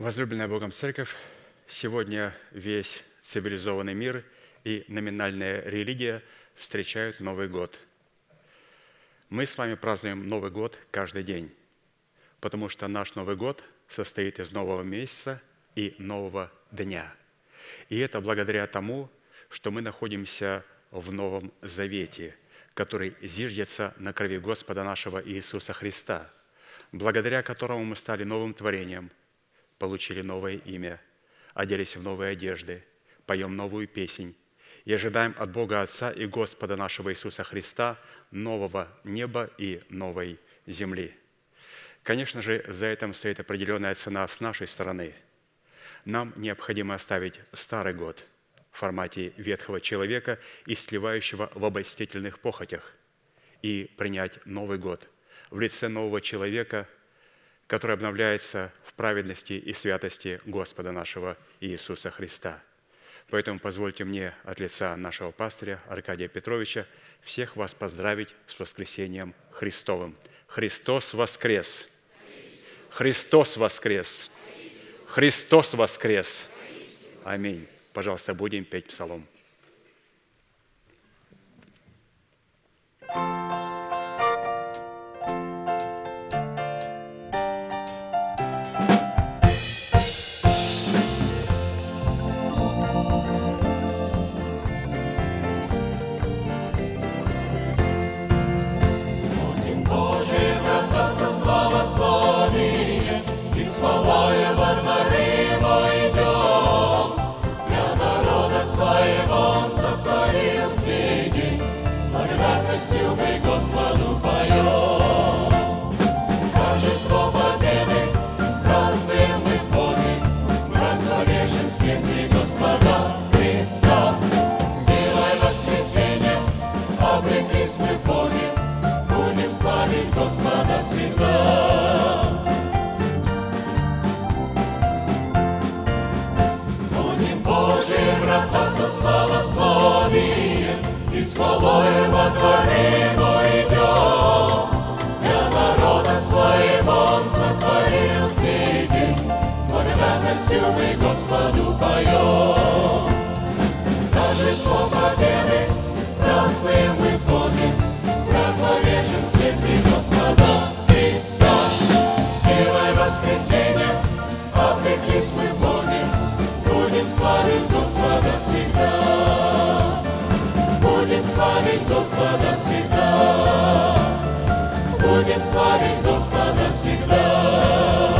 Возлюбленная Богом Церковь, сегодня весь цивилизованный мир и номинальная религия встречают Новый год. Мы с вами празднуем Новый год каждый день, потому что наш Новый год состоит из нового месяца и нового дня. И это благодаря тому, что мы находимся в Новом Завете, который зиждется на крови Господа нашего Иисуса Христа, благодаря которому мы стали новым творением, получили новое имя, оделись в новые одежды, поем новую песнь и ожидаем от Бога Отца и Господа нашего Иисуса Христа нового неба и новой земли. Конечно же, за этим стоит определенная цена с нашей стороны. Нам необходимо оставить старый год – в формате ветхого человека и сливающего в обольстительных похотях, и принять Новый год в лице нового человека, который обновляется в праведности и святости Господа нашего Иисуса Христа. Поэтому позвольте мне от лица нашего пастыря Аркадия Петровича всех вас поздравить с воскресением Христовым. Христос воскрес! Христос воскрес! Христос воскрес! Аминь. Пожалуйста, будем петь псалом. И слава Евангелима идем. Для народа своего Он сотворил сей день, с благодарностью мы Господу поем. Торжество победы празднуем мы в Боге, враг повержен смерти Господа Христа. Силой воскресения облеклись мы в будем славить Господа всегда. Со славословием и славой во дворе мы идем. Для народа своего Он сотворил сей день, с благодарностью мы Господу поем. Торжество победы празднуем мы повержен в смерти Господа Христа. Силой воскресения облеклись мы Боге, будем славить Господа всегда. Будем славить Господа всегда. Будем славить Господа всегда.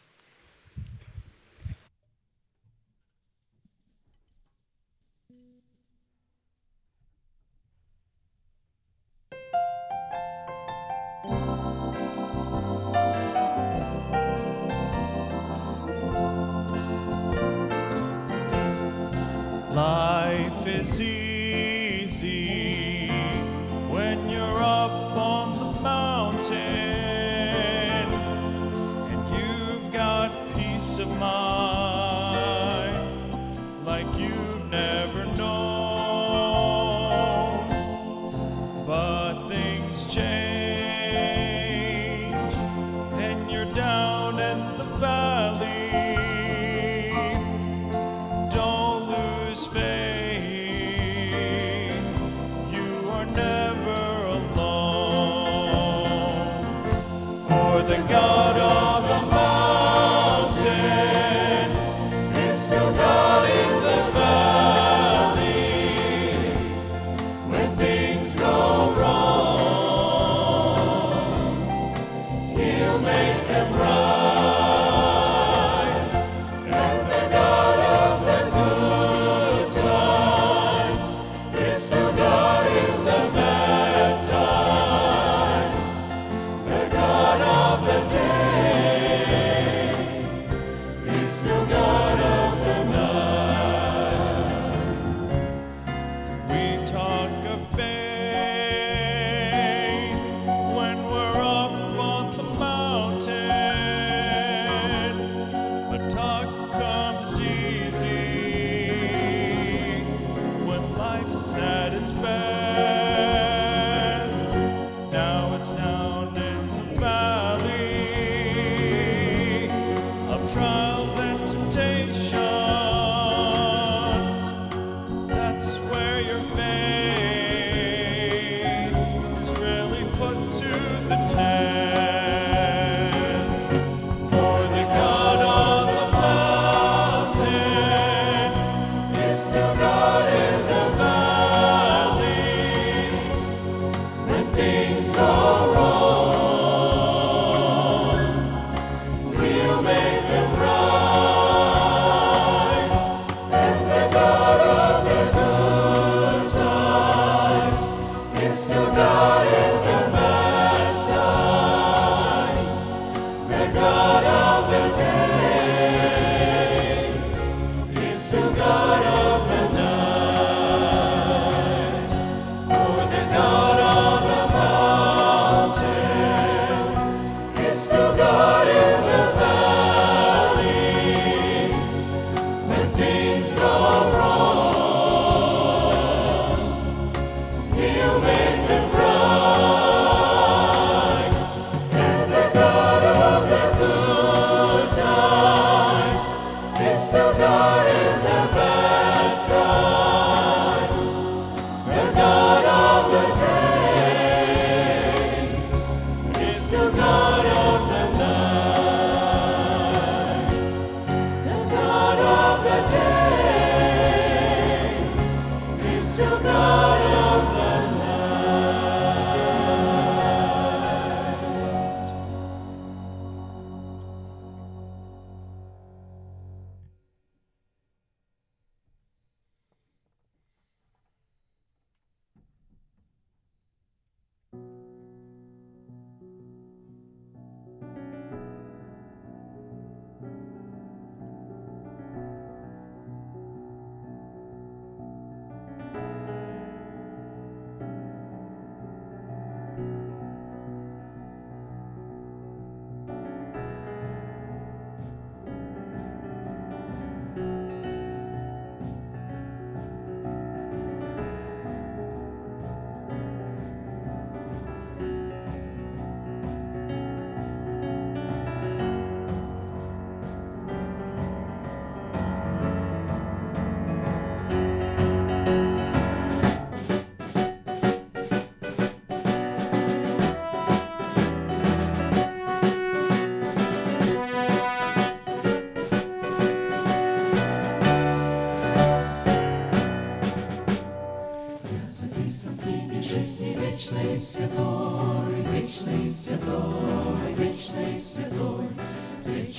Change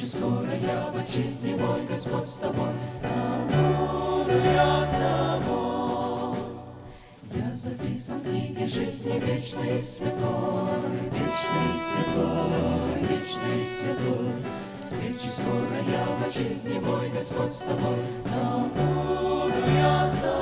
ночью скоро я в отчизне бой, Господь с тобой, а буду я собой. Я записан в книге жизни вечной святой, вечной святой, вечной святой. Встречи скоро я в отчизне бой, Господь с тобой, а буду я собой.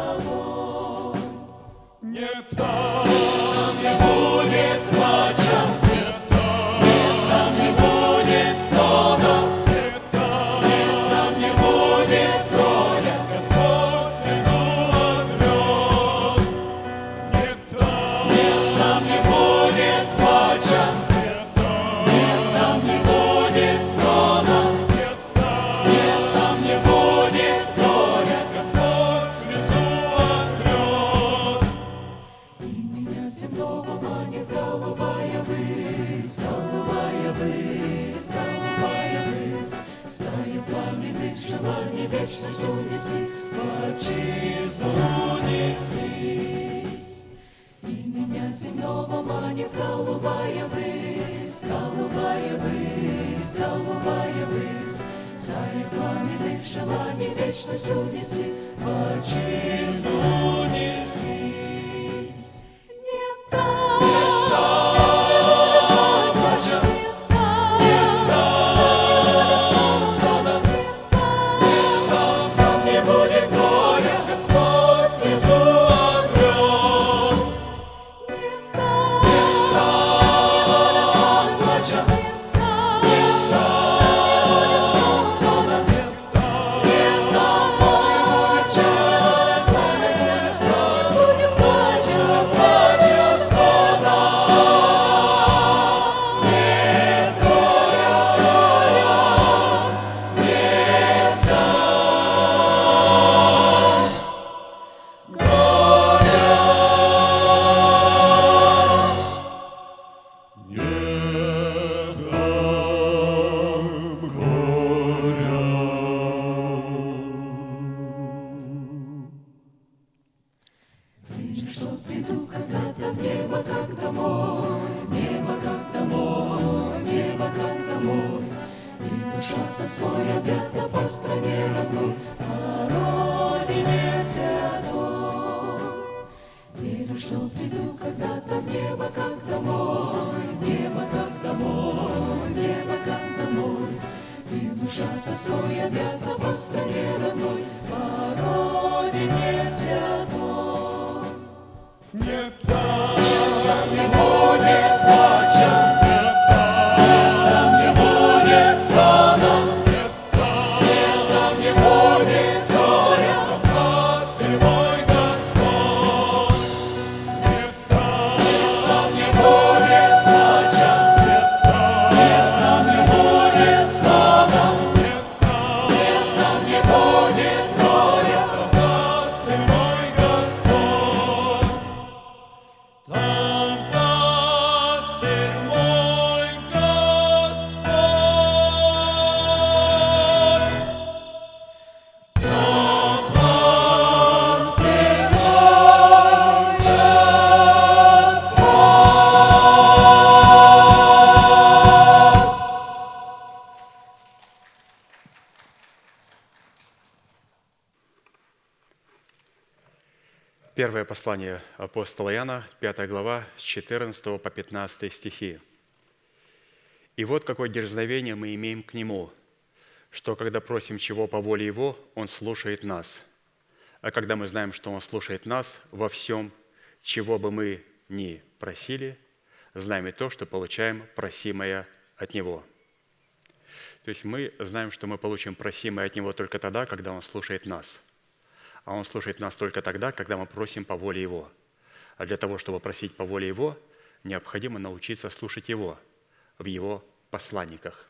верю, что приду когда-то в небо, как домой, в небо, как домой, в небо, как домой. И душа тоской объята по стране родной, по родине святой. Нет послание апостола Иоанна, 5 глава, с 14 по 15 стихи. «И вот какое дерзновение мы имеем к Нему, что когда просим чего по воле Его, Он слушает нас. А когда мы знаем, что Он слушает нас во всем, чего бы мы ни просили, знаем и то, что получаем просимое от Него». То есть мы знаем, что мы получим просимое от Него только тогда, когда Он слушает нас. А Он слушает нас только тогда, когда мы просим по воле Его. А для того, чтобы просить по воле Его, необходимо научиться слушать Его в Его посланниках.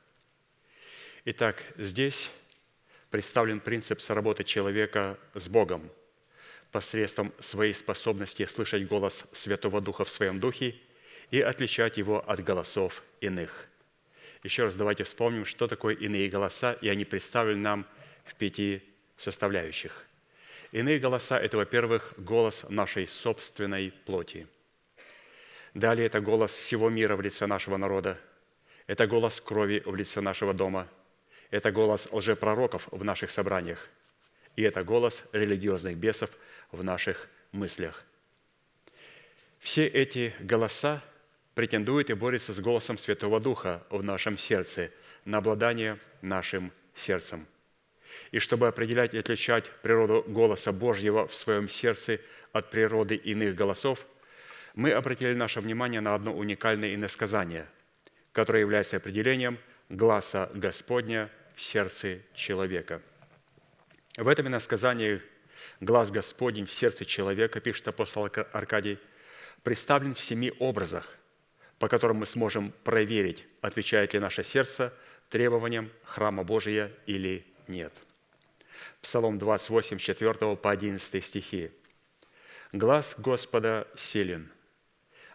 Итак, здесь представлен принцип сработы человека с Богом посредством своей способности слышать голос Святого Духа в своем духе и отличать его от голосов иных. Еще раз давайте вспомним, что такое иные голоса, и они представлены нам в пяти составляющих. Иные голоса – это, во-первых, голос нашей собственной плоти. Далее это голос всего мира в лице нашего народа. Это голос крови в лице нашего дома. Это голос лжепророков в наших собраниях. И это голос религиозных бесов в наших мыслях. Все эти голоса претендует и борется с голосом Святого Духа в нашем сердце на обладание нашим сердцем. И чтобы определять и отличать природу голоса Божьего в своем сердце от природы иных голосов, мы обратили наше внимание на одно уникальное иносказание, которое является определением гласа Господня в сердце человека. В этом иносказании глаз Господень в сердце человека, пишет апостол Аркадий, представлен в семи образах, по которым мы сможем проверить, отвечает ли наше сердце требованиям храма Божия или нет. Псалом 28, 4 по 11 стихи. «Глаз Господа силен,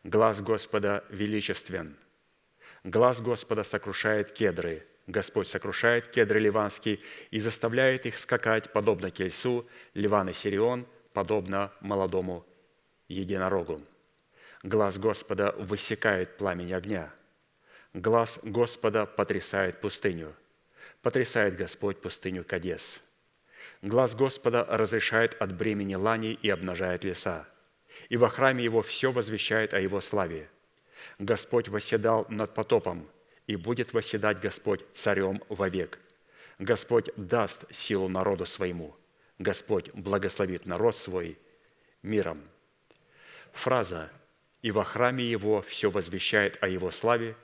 глаз Господа величествен, глаз Господа сокрушает кедры, Господь сокрушает кедры ливанские и заставляет их скакать, подобно тельцу, Ливан и Сирион, подобно молодому единорогу. Глаз Господа высекает пламень огня. Глаз Господа потрясает пустыню. Потрясает Господь пустыню Кадес. Глаз Господа разрешает от бремени лани и обнажает леса. И во храме Его все возвещает о Его славе. Господь восседал над потопом, и будет восседать Господь царем вовек. Господь даст силу народу своему. Господь благословит народ свой миром. Фраза и во храме Его все возвещает о Его славе,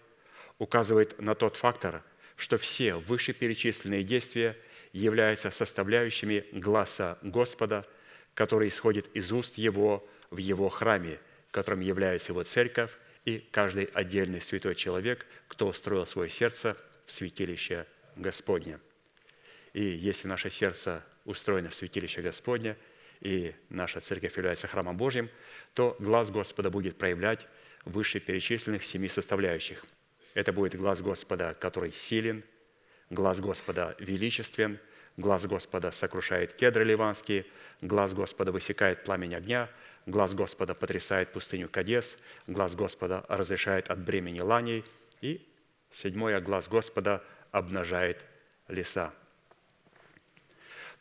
указывает на тот фактор, что все вышеперечисленные действия являются составляющими гласа Господа, который исходит из уст Его в Его храме, которым является Его церковь и каждый отдельный святой человек, кто устроил свое сердце в святилище Господне. И если наше сердце устроено в святилище Господне – и наша церковь является храмом Божьим, то глаз Господа будет проявлять выше перечисленных семи составляющих. Это будет глаз Господа, который силен, глаз Господа величествен, глаз Господа сокрушает кедры ливанские, глаз Господа высекает пламень огня, глаз Господа потрясает пустыню Кадес, глаз Господа разрешает от бремени ланей, и седьмое, глаз Господа обнажает леса.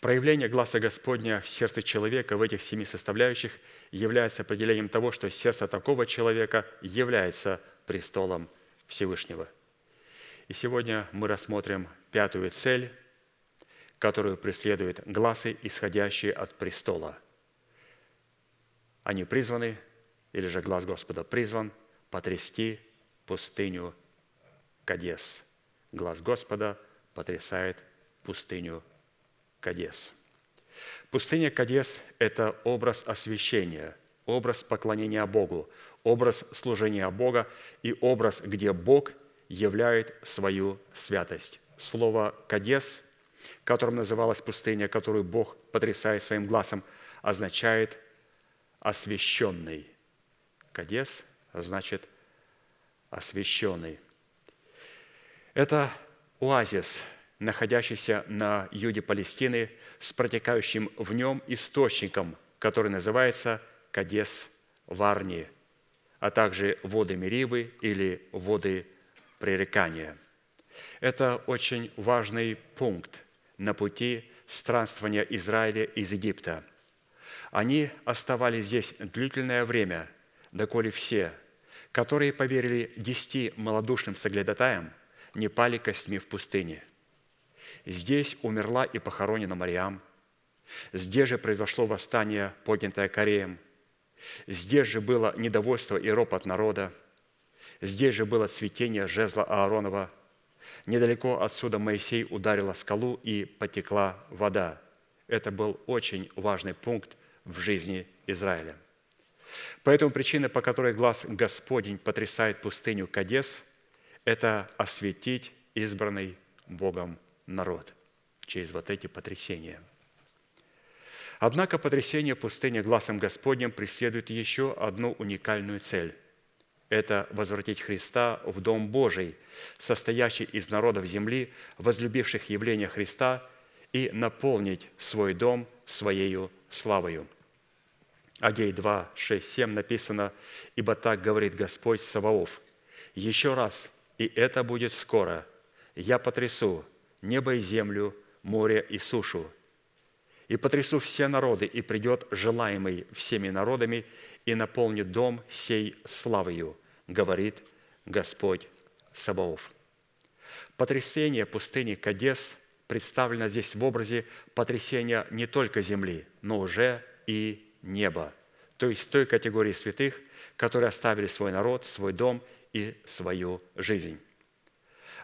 Проявление глаза Господня в сердце человека в этих семи составляющих является определением того, что сердце такого человека является престолом Всевышнего. И сегодня мы рассмотрим пятую цель, которую преследуют глазы, исходящие от престола. Они призваны, или же глаз Господа призван, потрясти пустыню Кадес. Глаз Господа потрясает пустыню Кадес. Пустыня Кадес – это образ освящения, образ поклонения Богу, образ служения Бога и образ, где Бог являет свою святость. Слово «кадес», которым называлась пустыня, которую Бог, потрясая своим глазом, означает «освященный». «Кадес» значит «освященный». Это оазис – находящийся на юге Палестины, с протекающим в нем источником, который называется Кадес Варни, а также воды Меривы или воды пререкания. Это очень важный пункт на пути странствования Израиля из Египта. Они оставались здесь длительное время, доколе все, которые поверили десяти малодушным соглядатаям, не пали костьми в пустыне. Здесь умерла и похоронена Мариам. Здесь же произошло восстание, поднятое Кореем. Здесь же было недовольство и ропот народа. Здесь же было цветение жезла Ааронова. Недалеко отсюда Моисей ударила скалу и потекла вода. Это был очень важный пункт в жизни Израиля. Поэтому причина, по которой глаз Господень потрясает пустыню Кадес, это осветить избранный Богом народ через вот эти потрясения. Однако потрясение пустыни глазом Господним преследует еще одну уникальную цель – это возвратить Христа в Дом Божий, состоящий из народов земли, возлюбивших явление Христа, и наполнить свой дом Своею славою – Агей 2, 6, 7 написано, «Ибо так говорит Господь Саваоф, еще раз, и это будет скоро, я потрясу небо и землю, море и сушу, и потрясу все народы, и придет желаемый всеми народами, и наполнит дом сей славою, говорит Господь Сабаоф. Потрясение пустыни Кадес представлено здесь в образе потрясения не только земли, но уже и неба, то есть той категории святых, которые оставили свой народ, свой дом и свою жизнь.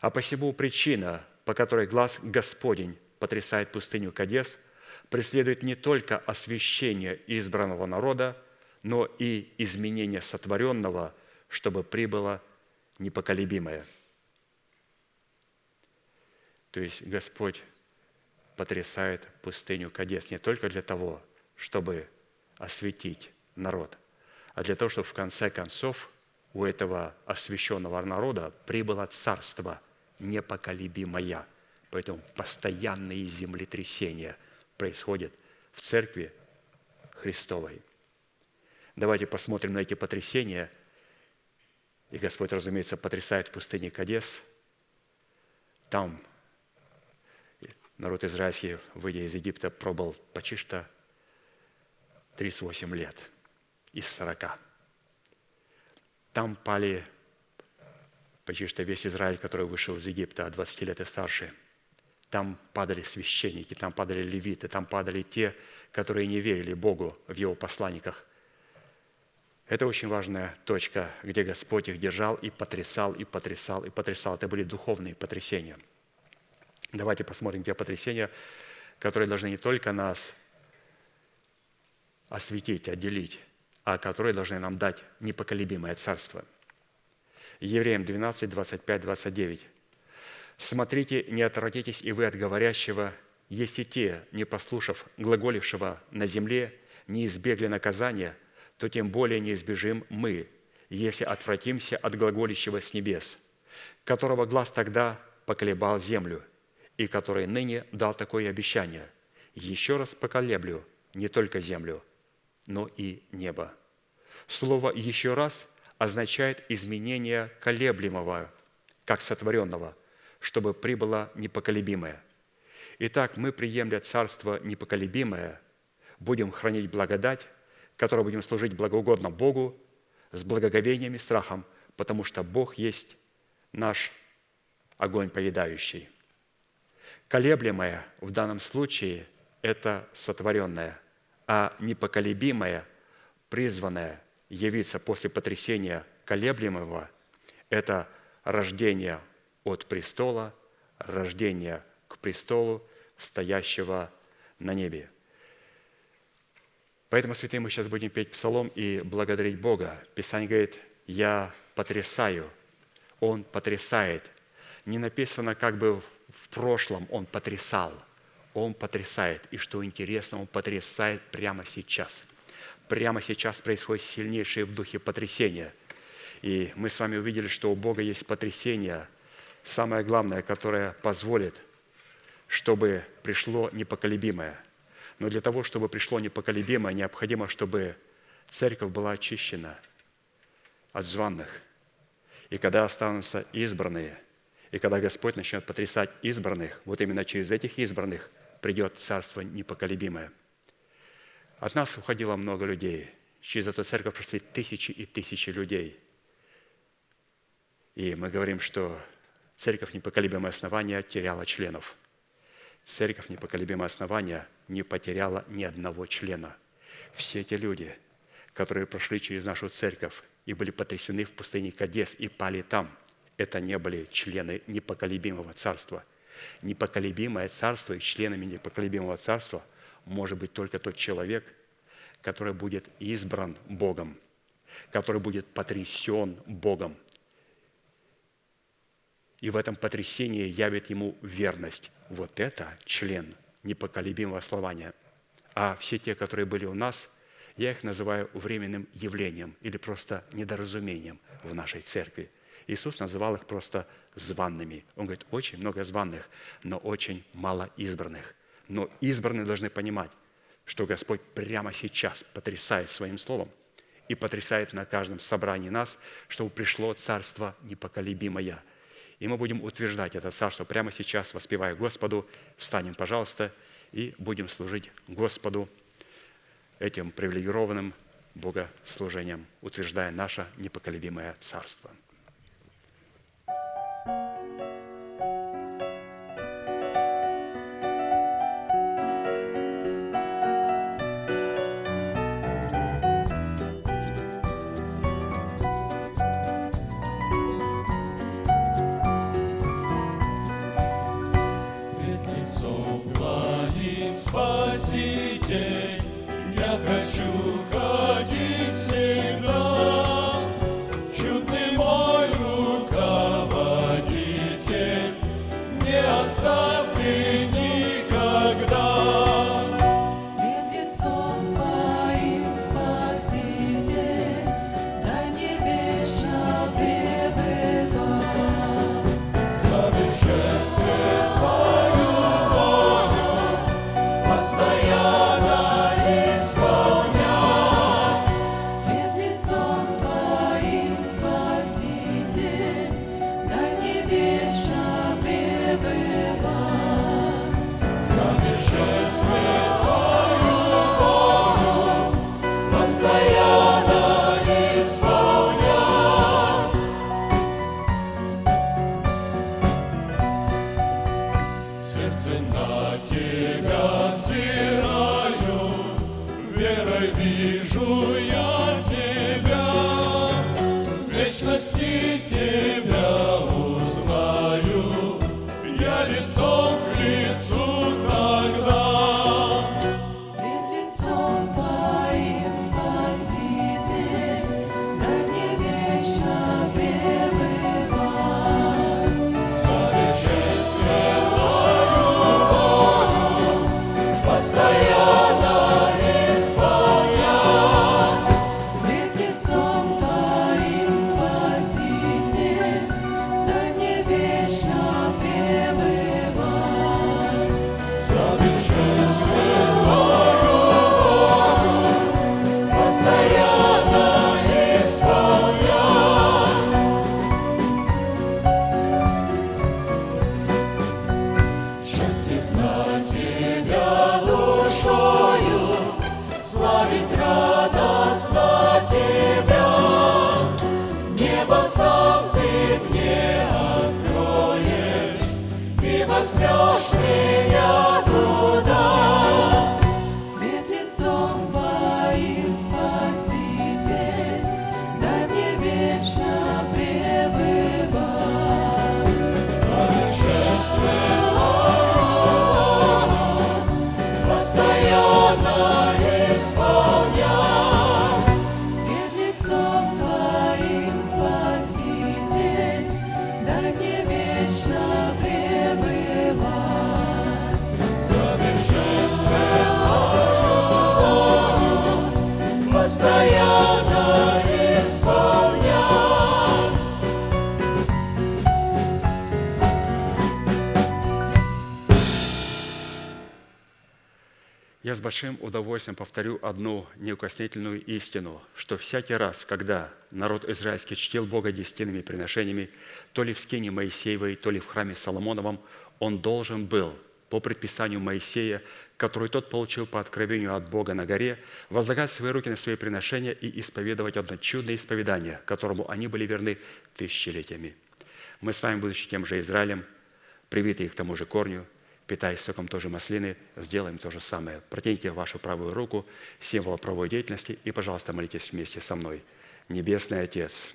А посему причина, по которой глаз Господень потрясает пустыню Кадес, преследует не только освящение избранного народа, но и изменение сотворенного, чтобы прибыло непоколебимое. То есть Господь потрясает пустыню Кадес не только для того, чтобы осветить народ, а для того, чтобы в конце концов у этого освященного народа прибыло царство непоколебимое. Поэтому постоянные землетрясения происходят в церкви Христовой. Давайте посмотрим на эти потрясения. И Господь, разумеется, потрясает в пустыне Кадес. Там народ израильский, выйдя из Египта, пробыл почти что 38 лет из 40. Там пали почти что весь Израиль, который вышел из Египта от 20 лет и старше. Там падали священники, там падали левиты, там падали те, которые не верили Богу в Его посланниках. Это очень важная точка, где Господь их держал и потрясал, и потрясал, и потрясал. Это были духовные потрясения. Давайте посмотрим те потрясения, которые должны не только нас осветить, отделить, а которые должны нам дать непоколебимое царство. Евреям 12, 25, 29. «Смотрите, не отвратитесь и вы от говорящего, если те, не послушав глаголившего на земле, не избегли наказания, то тем более не избежим мы, если отвратимся от глаголящего с небес, которого глаз тогда поколебал землю, и который ныне дал такое обещание. Еще раз поколеблю не только землю, но и небо. Слово «еще раз» означает изменение колеблемого, как сотворенного, чтобы прибыло непоколебимое. Итак, мы, приемля Царство непоколебимое, будем хранить благодать, которой будем служить благоугодно Богу с благоговением и страхом, потому что Бог есть наш огонь поедающий. Колеблемое в данном случае – это сотворенное – а непоколебимое, призванное явиться после потрясения колеблемого – это рождение от престола, рождение к престолу, стоящего на небе. Поэтому, святые, мы сейчас будем петь псалом и благодарить Бога. Писание говорит, «Я потрясаю». Он потрясает. Не написано как бы в прошлом «Он потрясал», он потрясает. И что интересно, Он потрясает прямо сейчас. Прямо сейчас происходит сильнейшее в духе потрясение. И мы с вами увидели, что у Бога есть потрясение, самое главное, которое позволит, чтобы пришло непоколебимое. Но для того, чтобы пришло непоколебимое, необходимо, чтобы церковь была очищена от званных. И когда останутся избранные, и когда Господь начнет потрясать избранных, вот именно через этих избранных – придет Царство непоколебимое. От нас уходило много людей. Через эту церковь прошли тысячи и тысячи людей. И мы говорим, что церковь непоколебимое основание теряла членов. Церковь непоколебимое основание не потеряла ни одного члена. Все эти люди, которые прошли через нашу церковь и были потрясены в пустыне Кадес и пали там, это не были члены непоколебимого царства. Непоколебимое царство и членами непоколебимого царства может быть только тот человек, который будет избран Богом, который будет потрясен Богом. И в этом потрясении явит ему верность. Вот это член непоколебимого слования. А все те, которые были у нас, я их называю временным явлением или просто недоразумением в нашей церкви. Иисус называл их просто званными. Он говорит, очень много званных, но очень мало избранных. Но избранные должны понимать, что Господь прямо сейчас потрясает своим словом и потрясает на каждом собрании нас, чтобы пришло Царство непоколебимое. И мы будем утверждать это Царство прямо сейчас, воспевая Господу. Встанем, пожалуйста, и будем служить Господу этим привилегированным богослужением, утверждая наше непоколебимое Царство. Вижу я Тебя, в вечности Тебя большим удовольствием повторю одну неукоснительную истину, что всякий раз, когда народ израильский чтил Бога десятинными приношениями, то ли в скине Моисеевой, то ли в храме Соломоновом, он должен был по предписанию Моисея, который тот получил по откровению от Бога на горе, возлагать свои руки на свои приношения и исповедовать одно чудное исповедание, которому они были верны тысячелетиями. Мы с вами, будучи тем же Израилем, привитые к тому же корню, питаясь соком той же маслины, сделаем то же самое. Протяните вашу правую руку, символ правовой деятельности, и, пожалуйста, молитесь вместе со мной. Небесный Отец,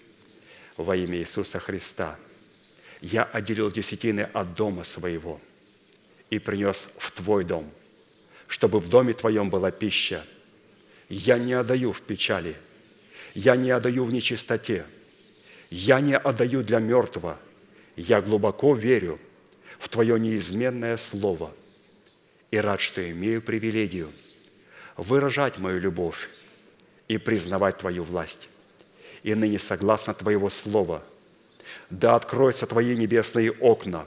во имя Иисуса Христа, я отделил десятины от дома своего и принес в Твой дом, чтобы в доме Твоем была пища. Я не отдаю в печали, я не отдаю в нечистоте, я не отдаю для мертвого, я глубоко верю – в Твое неизменное Слово и рад, что имею привилегию выражать мою любовь и признавать Твою власть. И ныне согласно Твоего Слова, да откроются Твои небесные окна,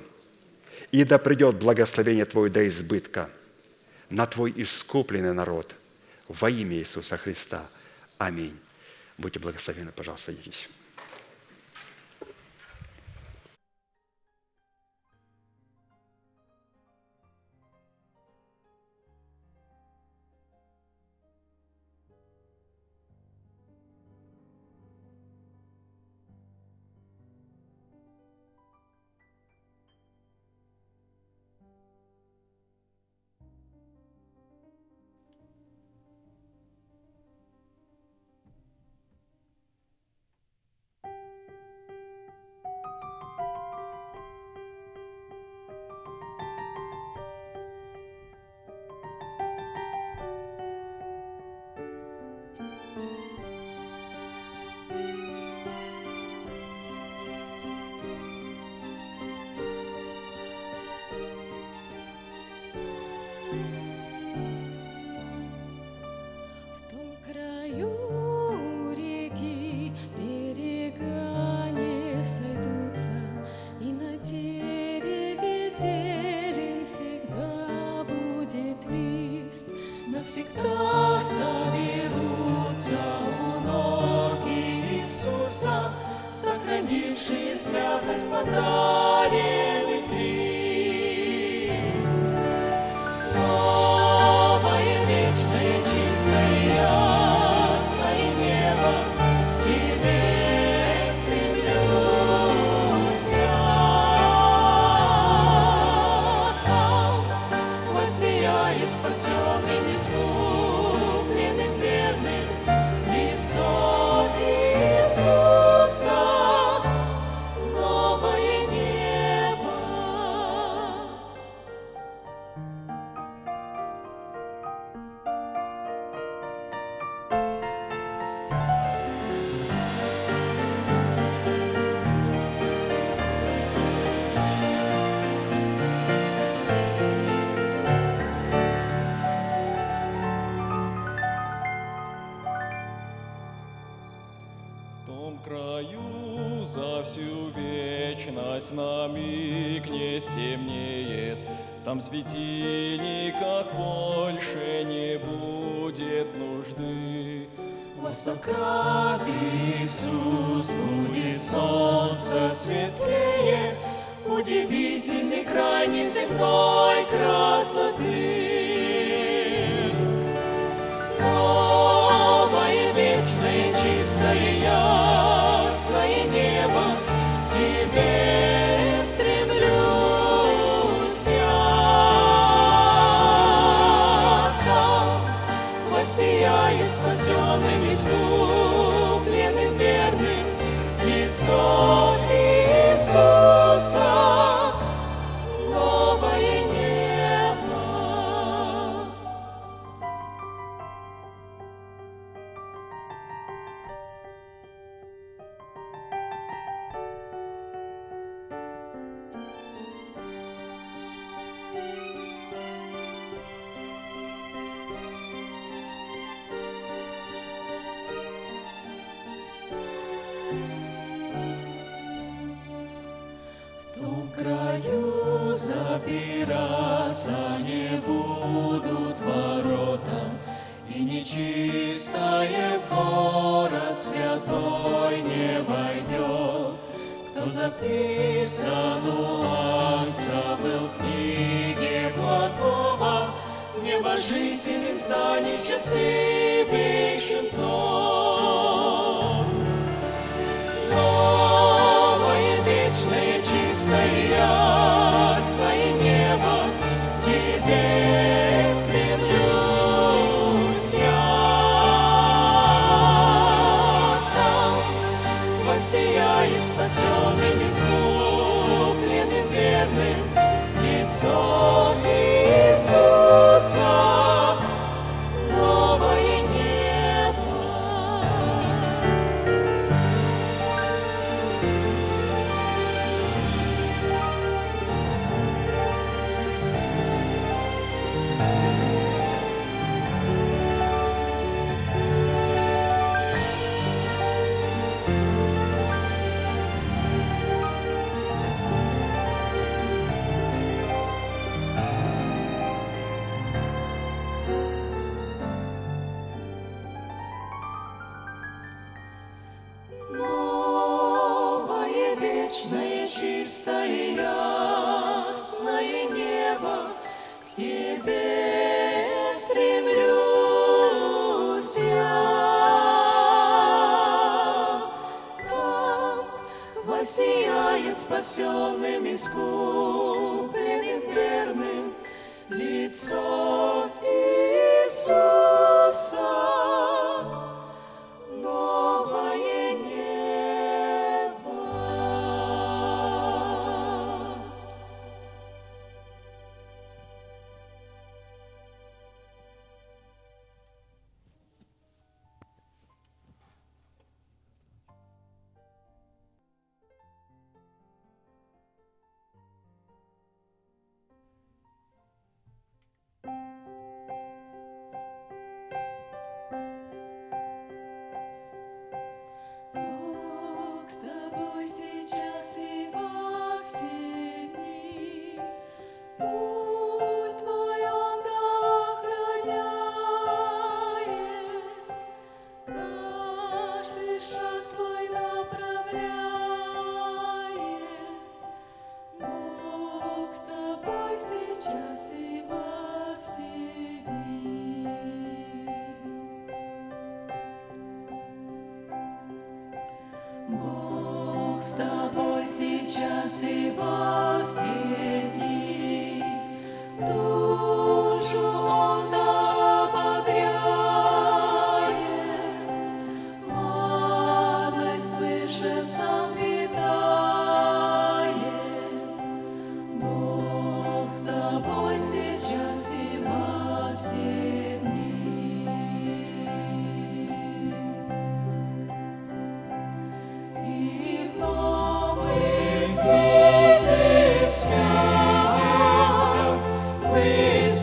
и да придет благословение Твое до избытка на Твой искупленный народ во имя Иисуса Христа. Аминь. Будьте благословены, пожалуйста, садитесь. Вечность на миг не стемнеет, Там светильниках больше не будет нужды. Во сто крат Иисус будет солнце светлее, нечистое в город святой не войдет. Кто записан у акца был в книге благого, Небожителем станет счастливейшим том. Новое вечное чистое So Oh.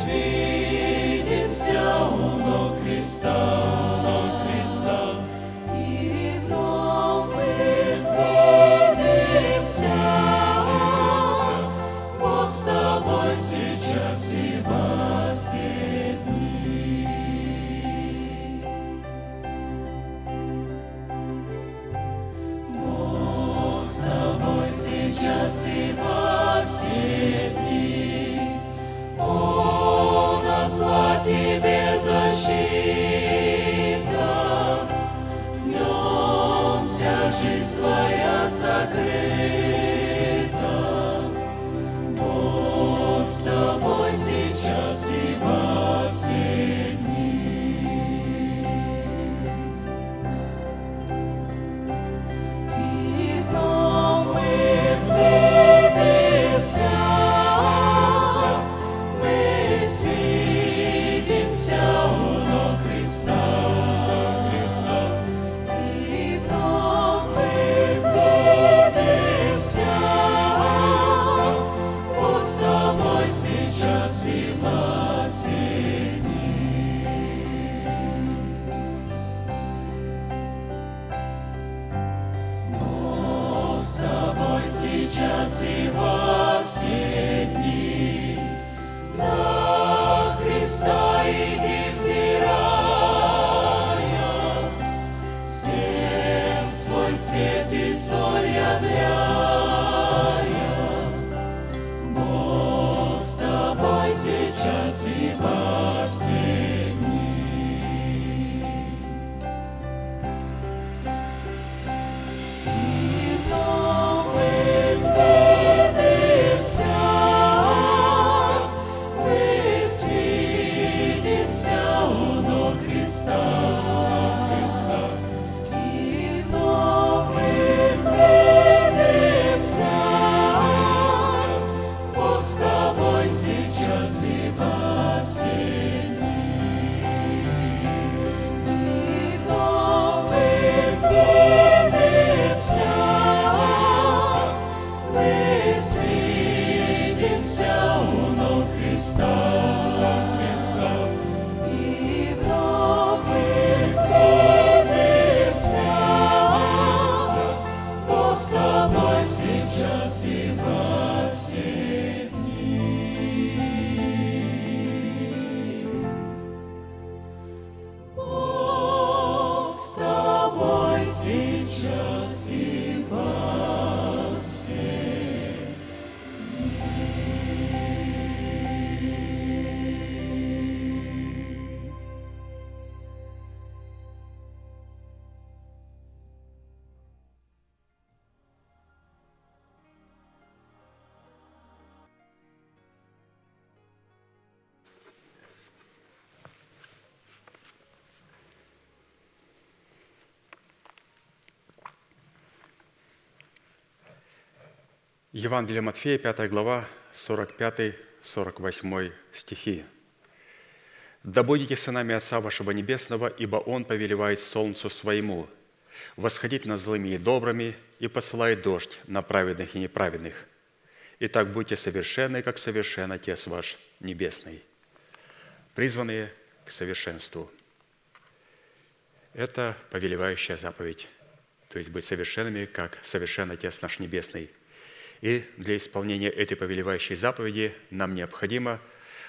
светимся у ног креста, ног креста, и вновь мы светимся. Бог с тобой сейчас и во все дни. Бог с тобой сейчас и во все дни. Тебе защита, в нем вся жизнь Твоя сокрыта. Евангелие Матфея, 5 глава, 45-48 стихи. «Да будете сынами Отца вашего Небесного, ибо Он повелевает солнцу своему восходить над злыми и добрыми и посылает дождь на праведных и неправедных. Итак, будьте совершенны, как совершен Отец ваш Небесный». Призванные к совершенству. Это повелевающая заповедь, то есть быть совершенными, как совершен Отец наш Небесный – и для исполнения этой повелевающей заповеди нам необходимо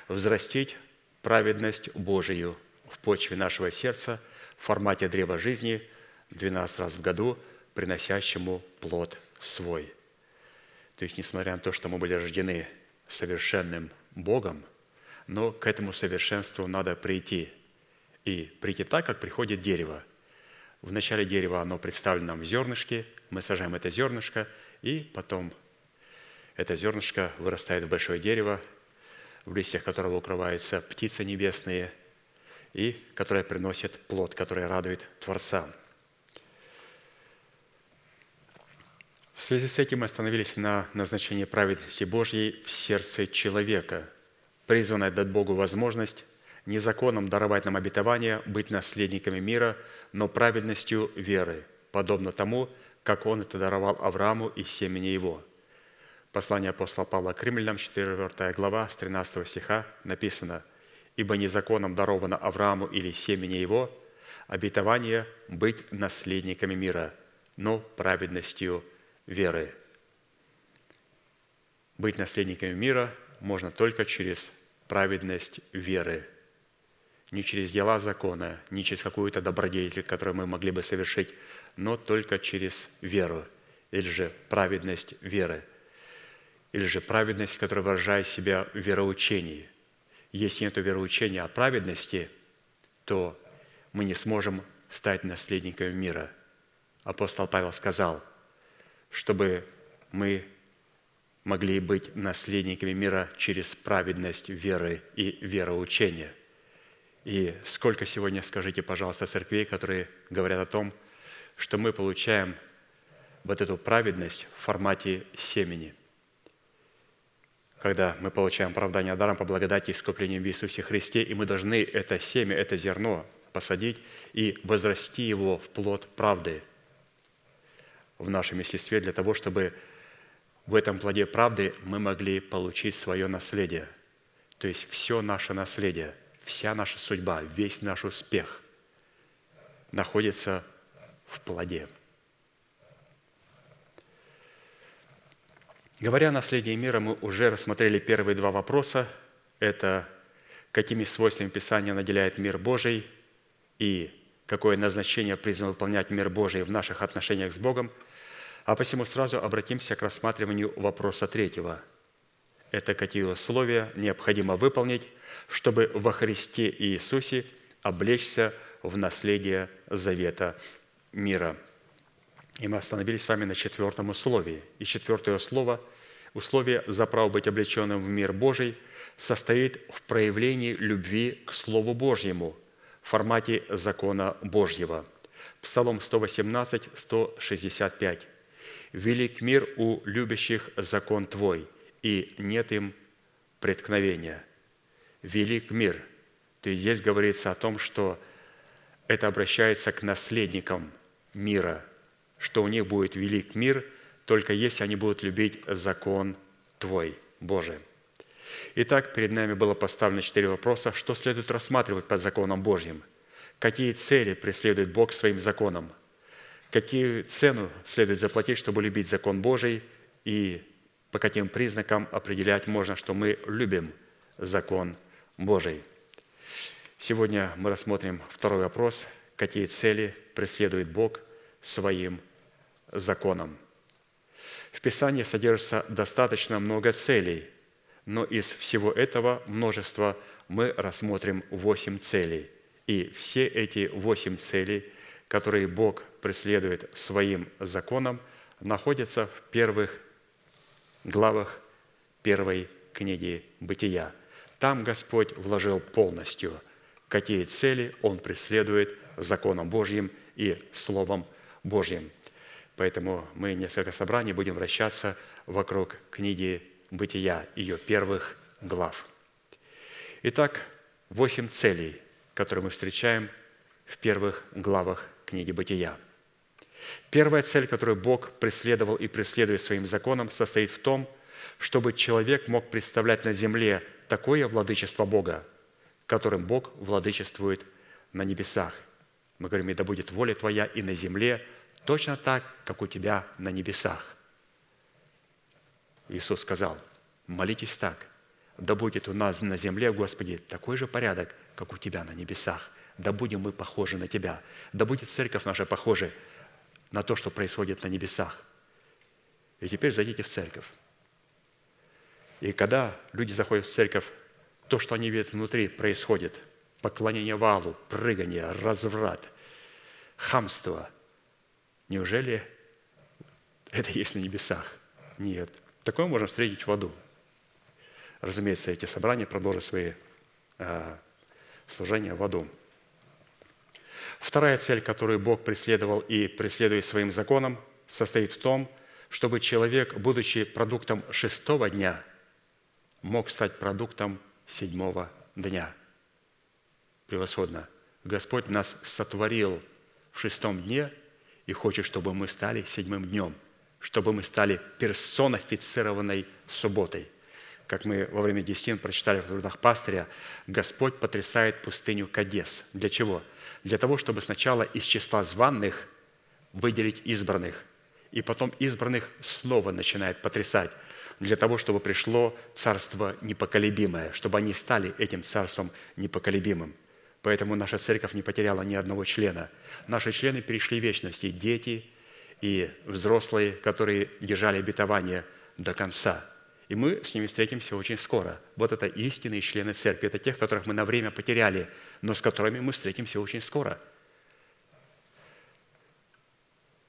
взрастить праведность Божию в почве нашего сердца в формате древа жизни 12 раз в году, приносящему плод свой. То есть, несмотря на то, что мы были рождены совершенным Богом, но к этому совершенству надо прийти. И прийти так, как приходит дерево. В начале дерева оно представлено нам в зернышке, мы сажаем это зернышко, и потом это зернышко вырастает в большое дерево, в листьях которого укрываются птицы небесные, и которое приносит плод, который радует Творца. В связи с этим мы остановились на назначении праведности Божьей в сердце человека, призванной дать Богу возможность не законом даровать нам обетование быть наследниками мира, но праведностью веры, подобно тому, как Он это даровал Аврааму и семени его – Послание апостола Павла к римлянам, 4 глава, с 13 стиха написано, «Ибо незаконом даровано Аврааму или семени его обетование быть наследниками мира, но праведностью веры». Быть наследниками мира можно только через праведность веры, не через дела закона, не через какую-то добродетель, которую мы могли бы совершить, но только через веру, или же праведность веры – или же праведность, которая выражает себя в вероучении. Если нет вероучения о праведности, то мы не сможем стать наследниками мира. Апостол Павел сказал, чтобы мы могли быть наследниками мира через праведность веры и вероучения. И сколько сегодня, скажите, пожалуйста, церквей, которые говорят о том, что мы получаем вот эту праведность в формате семени – когда мы получаем оправдание даром по благодати и искуплению в Иисусе Христе, и мы должны это семя, это зерно посадить и возрасти его в плод правды в нашем естестве для того, чтобы в этом плоде правды мы могли получить свое наследие. То есть все наше наследие, вся наша судьба, весь наш успех находится в плоде. Говоря о наследии мира, мы уже рассмотрели первые два вопроса. Это какими свойствами Писания наделяет мир Божий и какое назначение призван выполнять мир Божий в наших отношениях с Богом. А посему сразу обратимся к рассматриванию вопроса третьего. это какие условия необходимо выполнить, чтобы во Христе Иисусе облечься в наследие завета мира. И мы остановились с вами на четвертом условии. И четвертое слово, условие за право быть облеченным в мир Божий, состоит в проявлении любви к Слову Божьему в формате закона Божьего. Псалом 118, 165. «Велик мир у любящих закон Твой, и нет им преткновения». Велик мир. То есть здесь говорится о том, что это обращается к наследникам мира, что у них будет велик мир, только если они будут любить закон Твой, Божий. Итак, перед нами было поставлено четыре вопроса. Что следует рассматривать под законом Божьим? Какие цели преследует Бог своим законом? Какие цену следует заплатить, чтобы любить закон Божий? И по каким признакам определять можно, что мы любим закон Божий? Сегодня мы рассмотрим второй вопрос. Какие цели преследует Бог своим законом? В Писании содержится достаточно много целей, но из всего этого множества мы рассмотрим восемь целей. И все эти восемь целей, которые Бог преследует своим законом, находятся в первых главах первой книги «Бытия». Там Господь вложил полностью – какие цели он преследует законом Божьим и Словом Божьим. Поэтому мы несколько собраний будем вращаться вокруг книги «Бытия», ее первых глав. Итак, восемь целей, которые мы встречаем в первых главах книги «Бытия». Первая цель, которую Бог преследовал и преследует своим законом, состоит в том, чтобы человек мог представлять на земле такое владычество Бога, которым Бог владычествует на небесах. Мы говорим, и да будет воля Твоя и на земле, точно так, как у Тебя на небесах. Иисус сказал, молитесь так, да будет у нас на земле, Господи, такой же порядок, как у Тебя на небесах. Да будем мы похожи на Тебя. Да будет церковь наша похожа на то, что происходит на небесах. И теперь зайдите в церковь. И когда люди заходят в церковь, то, что они видят внутри, происходит. Поклонение валу, прыгание, разврат, хамство. Неужели это есть на небесах? Нет. Такое можно встретить в аду. Разумеется, эти собрания продолжат свои э, служения в аду. Вторая цель, которую Бог преследовал и преследует своим законом, состоит в том, чтобы человек, будучи продуктом шестого дня, мог стать продуктом седьмого дня. Превосходно. Господь нас сотворил в шестом дне и хочет, чтобы мы стали седьмым днем, чтобы мы стали персонифицированной субботой. Как мы во время Десятин прочитали в трудах пастыря, Господь потрясает пустыню Кадес. Для чего? Для того, чтобы сначала из числа званных выделить избранных, и потом избранных снова начинает потрясать – для того, чтобы пришло царство непоколебимое, чтобы они стали этим царством непоколебимым. Поэтому наша церковь не потеряла ни одного члена. Наши члены перешли в вечность, и дети, и взрослые, которые держали обетование до конца. И мы с ними встретимся очень скоро. Вот это истинные члены церкви. Это тех, которых мы на время потеряли, но с которыми мы встретимся очень скоро.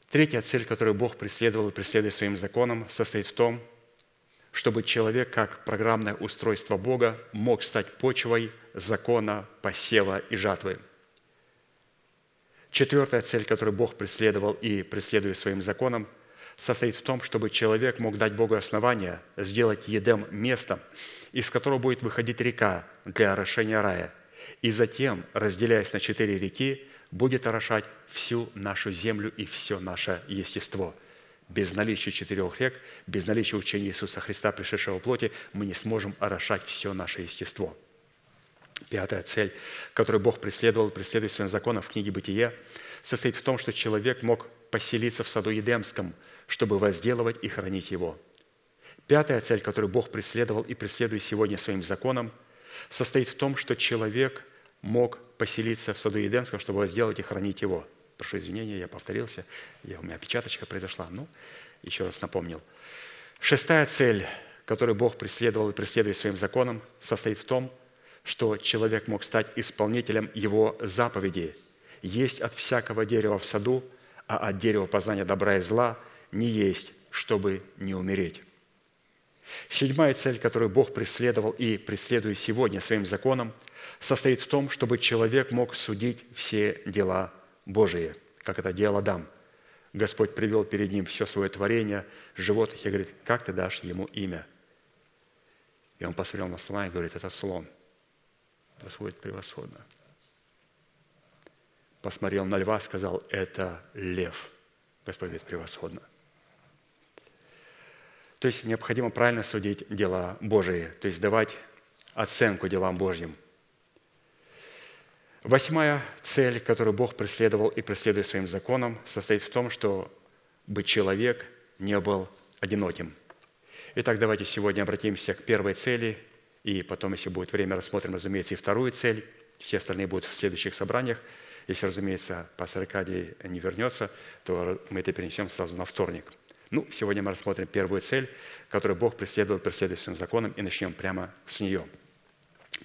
Третья цель, которую Бог преследовал и преследует своим законом, состоит в том, чтобы человек, как программное устройство Бога, мог стать почвой закона, посева и жатвы. Четвертая цель, которую Бог преследовал и преследует своим законом, состоит в том, чтобы человек мог дать Богу основания, сделать Едем местом, из которого будет выходить река для орошения рая, и затем, разделяясь на четыре реки, будет орошать всю нашу землю и все наше естество – без наличия четырех рек, без наличия учения Иисуса Христа, пришедшего в плоти, мы не сможем орошать все наше естество. Пятая цель, которую Бог преследовал преследует своим законом в книге «Бытие», состоит в том, что человек мог поселиться в саду Едемском, чтобы возделывать и хранить его. Пятая цель, которую Бог преследовал и преследует сегодня своим законом, состоит в том, что человек мог поселиться в саду Едемском, чтобы возделывать и хранить его – Прошу извинения, я повторился, я, у меня опечаточка произошла. Ну, еще раз напомнил. Шестая цель, который Бог преследовал и преследует своим законом, состоит в том, что человек мог стать исполнителем его заповедей. Есть от всякого дерева в саду, а от дерева познания добра и зла не есть, чтобы не умереть. Седьмая цель, которую Бог преследовал и преследует сегодня своим законом, состоит в том, чтобы человек мог судить все дела Божии, как это делал Адам. Господь привел перед ним все свое творение, животных, и говорит, как ты дашь ему имя? И он посмотрел на слона и говорит, это слон. Господь превосходно. Посмотрел на льва, сказал, это лев. Господь говорит, превосходно. То есть необходимо правильно судить дела Божии, то есть давать оценку делам Божьим. Восьмая цель, которую Бог преследовал и преследует своим законом, состоит в том, что бы человек не был одиноким. Итак, давайте сегодня обратимся к первой цели, и потом, если будет время, рассмотрим, разумеется, и вторую цель. Все остальные будут в следующих собраниях. Если, разумеется, пастор Аркадий не вернется, то мы это перенесем сразу на вторник – ну, сегодня мы рассмотрим первую цель, которую Бог преследовал, преследует своим законом, и начнем прямо с нее.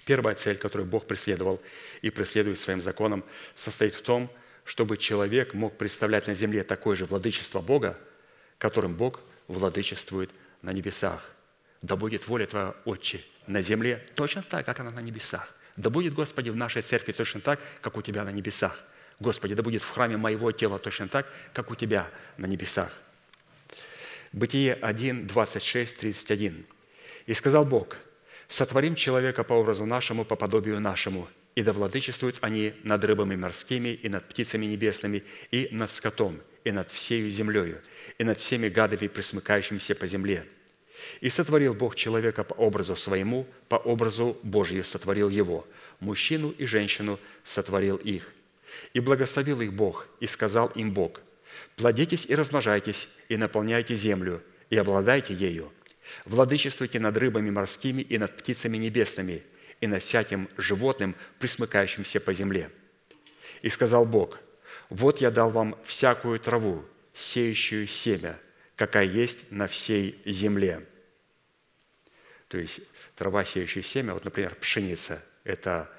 Первая цель, которую Бог преследовал и преследует своим законом, состоит в том, чтобы человек мог представлять на земле такое же владычество Бога, которым Бог владычествует на небесах. Да будет воля Твоя, Отче, на земле точно так, как она на небесах. Да будет, Господи, в нашей церкви точно так, как у Тебя на небесах. Господи, да будет в храме моего тела точно так, как у Тебя на небесах. Бытие 1, 26, 31. «И сказал Бог, сотворим человека по образу нашему, по подобию нашему, и да владычествуют они над рыбами морскими, и над птицами небесными, и над скотом, и над всею землею, и над всеми гадами, присмыкающимися по земле. И сотворил Бог человека по образу своему, по образу Божию сотворил его, мужчину и женщину сотворил их. И благословил их Бог, и сказал им Бог – Плодитесь и размножайтесь, и наполняйте землю, и обладайте ею. Владычествуйте над рыбами морскими и над птицами небесными, и над всяким животным, присмыкающимся по земле. И сказал Бог, вот я дал вам всякую траву, сеющую семя, какая есть на всей земле. То есть трава, сеющая семя, вот, например, пшеница – это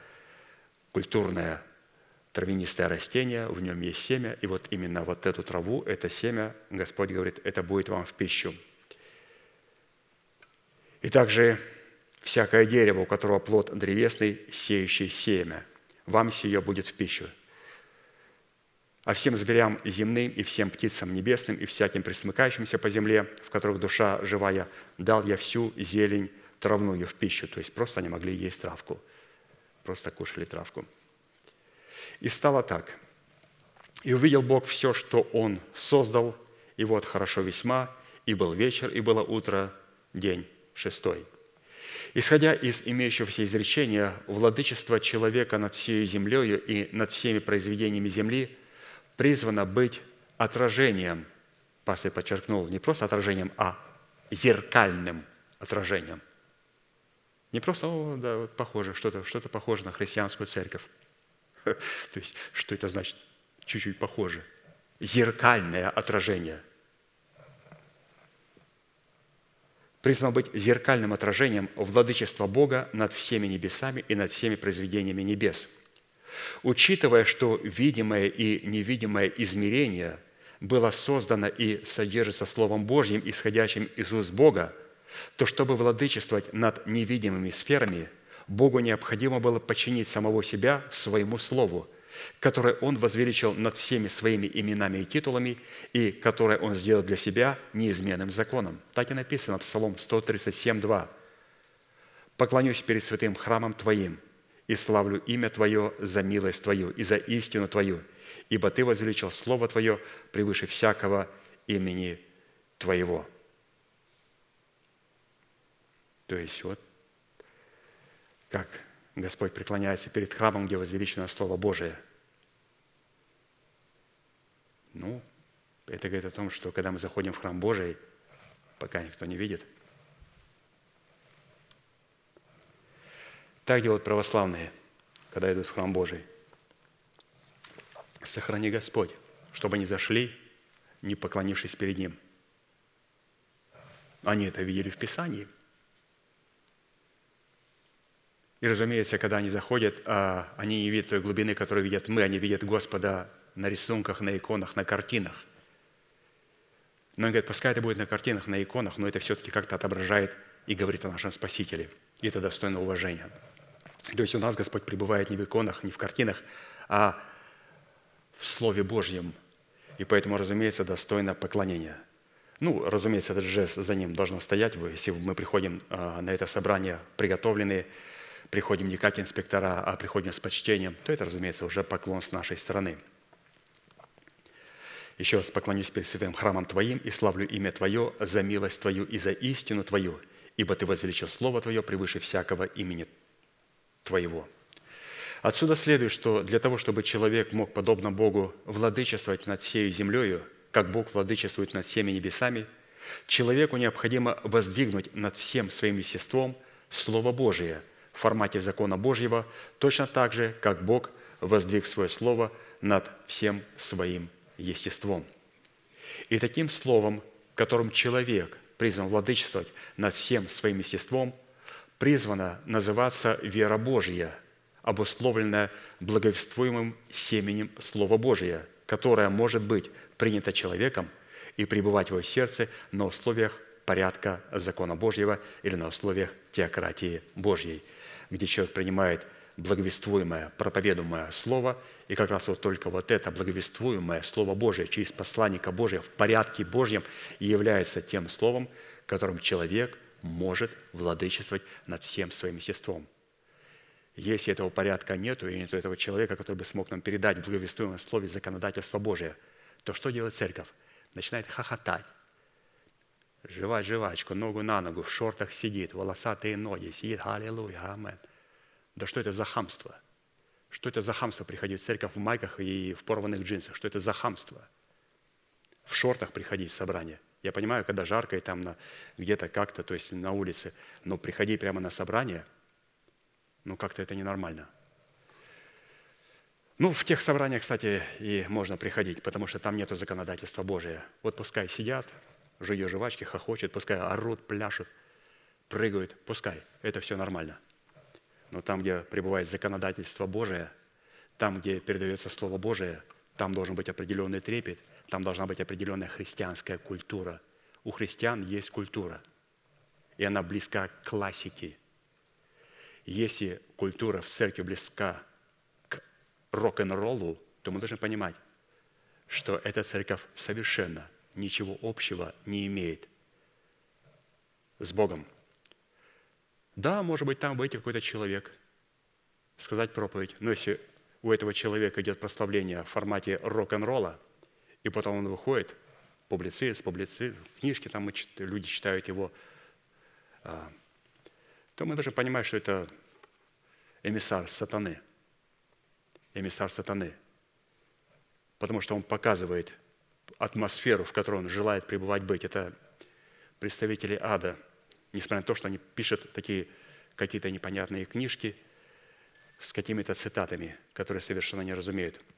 культурная травянистое растение, в нем есть семя, и вот именно вот эту траву, это семя, Господь говорит, это будет вам в пищу. И также всякое дерево, у которого плод древесный, сеющий семя, вам сие будет в пищу. А всем зверям земным и всем птицам небесным и всяким присмыкающимся по земле, в которых душа живая, дал я всю зелень травную в пищу. То есть просто они могли есть травку. Просто кушали травку. И стало так. И увидел Бог все, что Он создал, и вот хорошо весьма, и был вечер, и было утро, день шестой. Исходя из имеющегося изречения, владычество человека над всей землею и над всеми произведениями земли призвано быть отражением, пастор подчеркнул, не просто отражением, а зеркальным отражением. Не просто, о, да, вот похоже, что-то что похоже на христианскую церковь. То есть, что это значит? Чуть-чуть похоже. Зеркальное отражение. Признано быть зеркальным отражением владычества Бога над всеми небесами и над всеми произведениями небес. Учитывая, что видимое и невидимое измерение было создано и содержится Словом Божьим, исходящим из уст Бога, то чтобы владычествовать над невидимыми сферами – Богу необходимо было подчинить самого себя своему Слову, которое Он возвеличил над всеми своими именами и титулами, и которое Он сделал для себя неизменным законом. Так и написано в Псалом 137, 2. «Поклонюсь перед святым храмом Твоим и славлю имя Твое за милость Твою и за истину Твою, ибо Ты возвеличил Слово Твое превыше всякого имени Твоего». То есть вот как Господь преклоняется перед храмом, где возвеличено Слово Божие. Ну, это говорит о том, что когда мы заходим в храм Божий, пока никто не видит, так делают православные, когда идут в храм Божий. Сохрани Господь, чтобы они зашли, не поклонившись перед Ним. Они это видели в Писании – И, разумеется, когда они заходят, а, они не видят той глубины, которую видят мы, они видят Господа на рисунках, на иконах, на картинах. Но он говорит, пускай это будет на картинах, на иконах, но это все-таки как-то отображает и говорит о нашем Спасителе. И это достойно уважения. То есть у нас Господь пребывает не в иконах, не в картинах, а в Слове Божьем. И поэтому, разумеется, достойно поклонения. Ну, разумеется, этот жест за ним должно стоять. Если мы приходим а, на это собрание приготовленные, приходим не как инспектора, а приходим с почтением, то это, разумеется, уже поклон с нашей стороны. Еще раз поклонюсь перед святым храмом Твоим и славлю имя Твое за милость Твою и за истину Твою, ибо Ты возвеличил Слово Твое превыше всякого имени Твоего». Отсюда следует, что для того, чтобы человек мог, подобно Богу, владычествовать над всей землею, как Бог владычествует над всеми небесами, человеку необходимо воздвигнуть над всем своим естеством Слово Божие в формате закона Божьего, точно так же, как Бог воздвиг свое Слово над всем своим естеством. И таким словом, которым человек призван владычествовать над всем своим естеством, призвана называться вера Божья – обусловленное благовествуемым семенем Слова Божия, которое может быть принято человеком и пребывать в его сердце на условиях порядка закона Божьего или на условиях теократии Божьей, где человек принимает благовествуемое, проповедуемое Слово, и как раз вот только вот это благовествуемое Слово Божие через посланника Божия в порядке Божьем является тем Словом, которым человек может владычествовать над всем своим естеством – если этого порядка нету, и нет этого человека, который бы смог нам передать в благовествуемом слове законодательство Божие, то что делает церковь? Начинает хохотать, жевать жвачку, ногу на ногу, в шортах сидит, волосатые ноги, сидит, аллилуйя, амен. Да что это за хамство? Что это за хамство приходить в церковь в майках и в порванных джинсах? Что это за хамство? В шортах приходить в собрание. Я понимаю, когда жарко и там на, где-то как-то, то есть на улице, но приходи прямо на собрание – ну, как-то это ненормально. Ну, в тех собраниях, кстати, и можно приходить, потому что там нету законодательства Божия. Вот пускай сидят, жуют жвачки, хохочут, пускай орут, пляшут, прыгают, пускай. Это все нормально. Но там, где пребывает законодательство Божие, там, где передается Слово Божие, там должен быть определенный трепет, там должна быть определенная христианская культура. У христиан есть культура, и она близка к классике – если культура в церкви близка к рок-н-роллу, то мы должны понимать, что эта церковь совершенно ничего общего не имеет с Богом. Да, может быть, там выйти какой-то человек, сказать проповедь, но если у этого человека идет прославление в формате рок-н-ролла, и потом он выходит, публицист, публицист, книжки там люди читают его, а, то мы должны понимать, что это эмиссар сатаны. Эмиссар сатаны. Потому что он показывает атмосферу, в которой он желает пребывать быть. Это представители ада. Несмотря на то, что они пишут такие какие-то непонятные книжки с какими-то цитатами, которые совершенно не разумеют –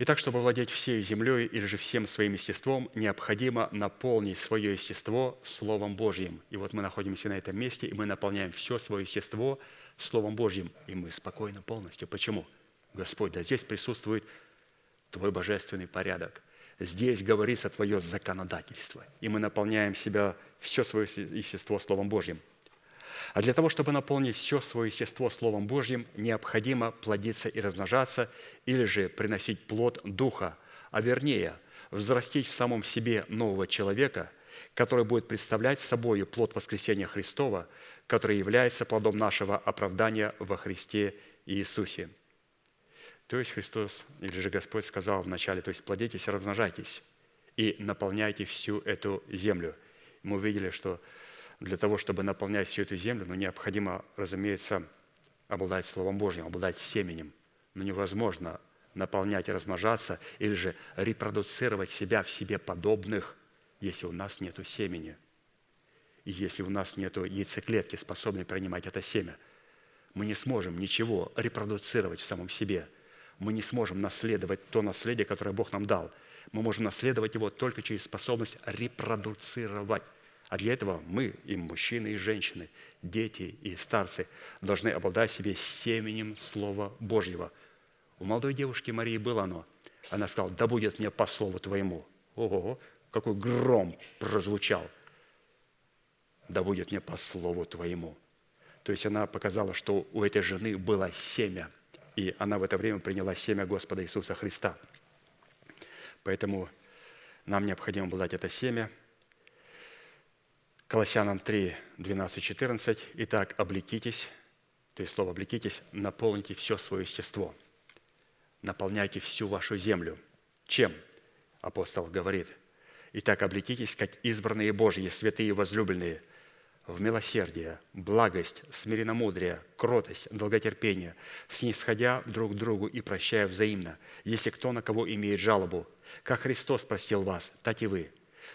Итак, чтобы владеть всей землей или же всем своим естеством, необходимо наполнить свое естество Словом Божьим. И вот мы находимся на этом месте, и мы наполняем все свое естество Словом Божьим, и мы спокойно полностью. Почему? Господь, да здесь присутствует Твой божественный порядок. Здесь говорится Твое законодательство, и мы наполняем себя, все свое естество Словом Божьим – а для того, чтобы наполнить все свое естество Словом Божьим, необходимо плодиться и размножаться, или же приносить плод Духа, а вернее, взрастить в самом себе нового человека, который будет представлять собой плод воскресения Христова, который является плодом нашего оправдания во Христе Иисусе. То есть Христос, или же Господь сказал вначале, то есть плодитесь размножайтесь, и наполняйте всю эту землю. Мы увидели, что для того, чтобы наполнять всю эту землю, но необходимо, разумеется, обладать Словом Божьим, обладать семенем. Но невозможно наполнять и размножаться или же репродуцировать себя в себе подобных, если у нас нет семени. И если у нас нет яйцеклетки, способной принимать это семя. Мы не сможем ничего репродуцировать в самом себе. Мы не сможем наследовать то наследие, которое Бог нам дал. Мы можем наследовать его только через способность репродуцировать А для этого мы, и мужчины, и женщины, дети и старцы, должны обладать себе семенем Слова Божьего. У молодой девушки Марии было оно. Она сказала, да будет мне по слову Твоему. Ого, какой гром прозвучал. Да будет мне по слову Твоему. То есть она показала, что у этой жены было семя, и она в это время приняла семя Господа Иисуса Христа. Поэтому нам необходимо обладать это семя – Колоссянам 3, 12, 14. «Итак, облекитесь, то есть слово «облекитесь», наполните все свое естество, наполняйте всю вашу землю. Чем? Апостол говорит. «Итак, облекитесь, как избранные Божьи, святые и возлюбленные, в милосердие, благость, смиренномудрие, кротость, долготерпение, снисходя друг к другу и прощая взаимно, если кто на кого имеет жалобу. Как Христос простил вас, так и вы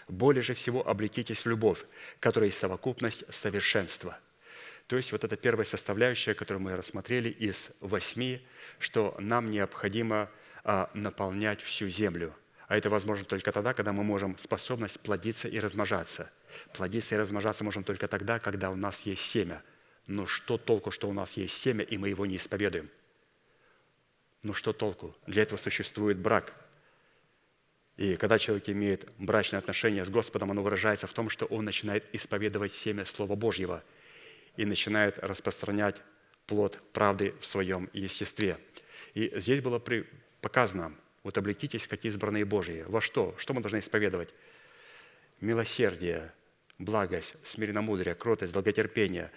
более же всего облекитесь в любовь, которая есть совокупность совершенства. То есть вот это первая составляющая, которую мы рассмотрели из восьми, что нам необходимо а, наполнять всю землю. А это возможно только тогда, когда мы можем способность плодиться и размножаться. Плодиться и размножаться можем только тогда, когда у нас есть семя. Но что толку, что у нас есть семя, и мы его не исповедуем? Ну что толку? Для этого существует брак – и когда человек имеет брачные отношения с Господом, оно выражается в том, что он начинает исповедовать семя Слова Божьего и начинает распространять плод правды в своем естестве. И здесь было показано, вот облекитесь, как избранные Божьи. Во что? Что мы должны исповедовать? Милосердие, благость, смиренномудрие, кротость, долготерпение,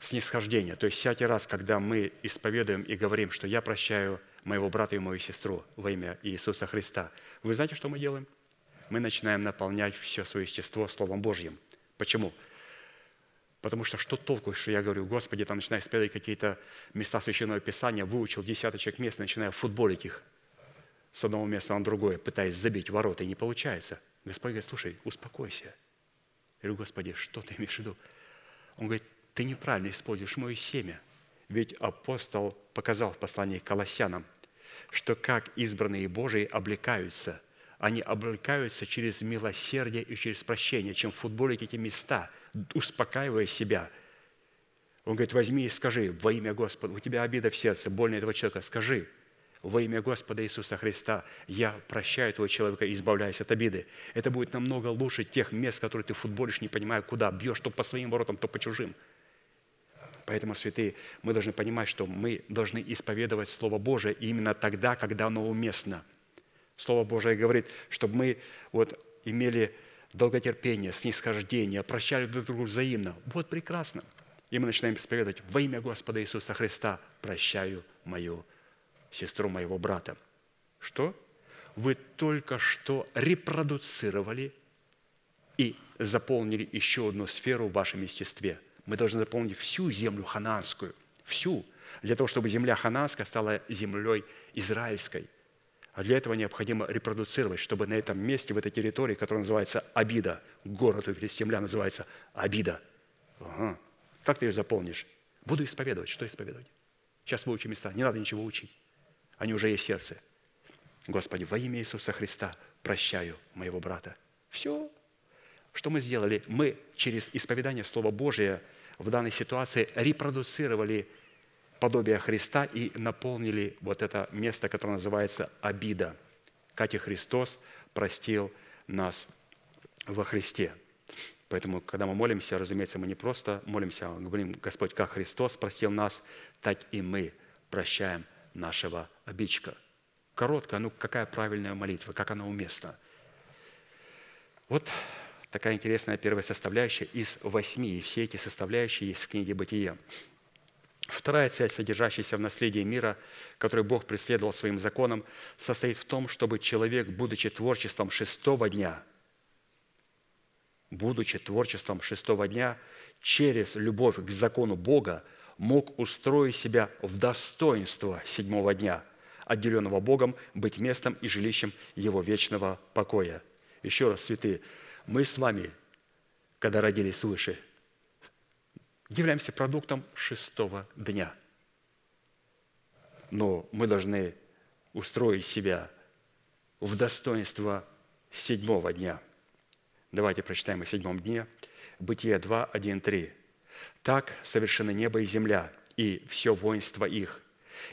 снисхождение. То есть всякий раз, когда мы исповедуем и говорим, что я прощаю моего брата и мою сестру во имя Иисуса Христа. Вы знаете, что мы делаем? Мы начинаем наполнять все свое естество Словом Божьим. Почему? Потому что что толку, что я говорю, Господи, там начинаю исповедовать какие-то места Священного Писания, выучил десяточек мест, начинаю футболить их с одного места на другое, пытаясь забить ворота, и не получается. Господь говорит, слушай, успокойся. Я говорю, Господи, что ты имеешь в виду? Он говорит, ты неправильно используешь мое семя. Ведь апостол показал в послании к Колоссянам – что как избранные Божии облекаются. Они облекаются через милосердие и через прощение, чем футболить эти места, успокаивая себя. Он говорит, возьми и скажи во имя Господа, у тебя обида в сердце, больно этого человека, скажи, во имя Господа Иисуса Христа я прощаю этого человека и избавляюсь от обиды. Это будет намного лучше тех мест, которые ты футболишь, не понимая, куда бьешь, то по своим воротам, то по чужим – Поэтому, святые, мы должны понимать, что мы должны исповедовать Слово Божие именно тогда, когда оно уместно. Слово Божие говорит, чтобы мы вот имели долготерпение, снисхождение, прощали друг другу взаимно. Вот прекрасно. И мы начинаем исповедовать во имя Господа Иисуса Христа прощаю мою сестру, моего брата. Что? Вы только что репродуцировали и заполнили еще одну сферу в вашем естестве – мы должны заполнить всю землю хананскую, всю, для того, чтобы земля хананская стала землей израильской. А для этого необходимо репродуцировать, чтобы на этом месте, в этой территории, которая называется Абида, город у земля называется Абида. Ага. Как ты ее заполнишь? Буду исповедовать. Что исповедовать? Сейчас выучим места. Не надо ничего учить. Они уже есть в сердце. Господи, во имя Иисуса Христа прощаю моего брата. Все. Что мы сделали? Мы через исповедание Слова Божия – в данной ситуации репродуцировали подобие Христа и наполнили вот это место, которое называется обида. Как и Христос простил нас во Христе. Поэтому, когда мы молимся, разумеется, мы не просто молимся, а говорим, Господь, как Христос простил нас, так и мы прощаем нашего обидчика. Короткая, ну какая правильная молитва, как она уместна. Вот такая интересная первая составляющая из восьми, и все эти составляющие есть в книге «Бытие». Вторая цель, содержащаяся в наследии мира, который Бог преследовал своим законом, состоит в том, чтобы человек, будучи творчеством шестого дня, будучи творчеством шестого дня, через любовь к закону Бога мог устроить себя в достоинство седьмого дня, отделенного Богом быть местом и жилищем Его вечного покоя. Еще раз, святые, мы с вами, когда родились свыше, являемся продуктом шестого дня. Но мы должны устроить себя в достоинство седьмого дня. Давайте прочитаем о седьмом дне – Бытие 2, 1, 3. «Так совершены небо и земля, и все воинство их.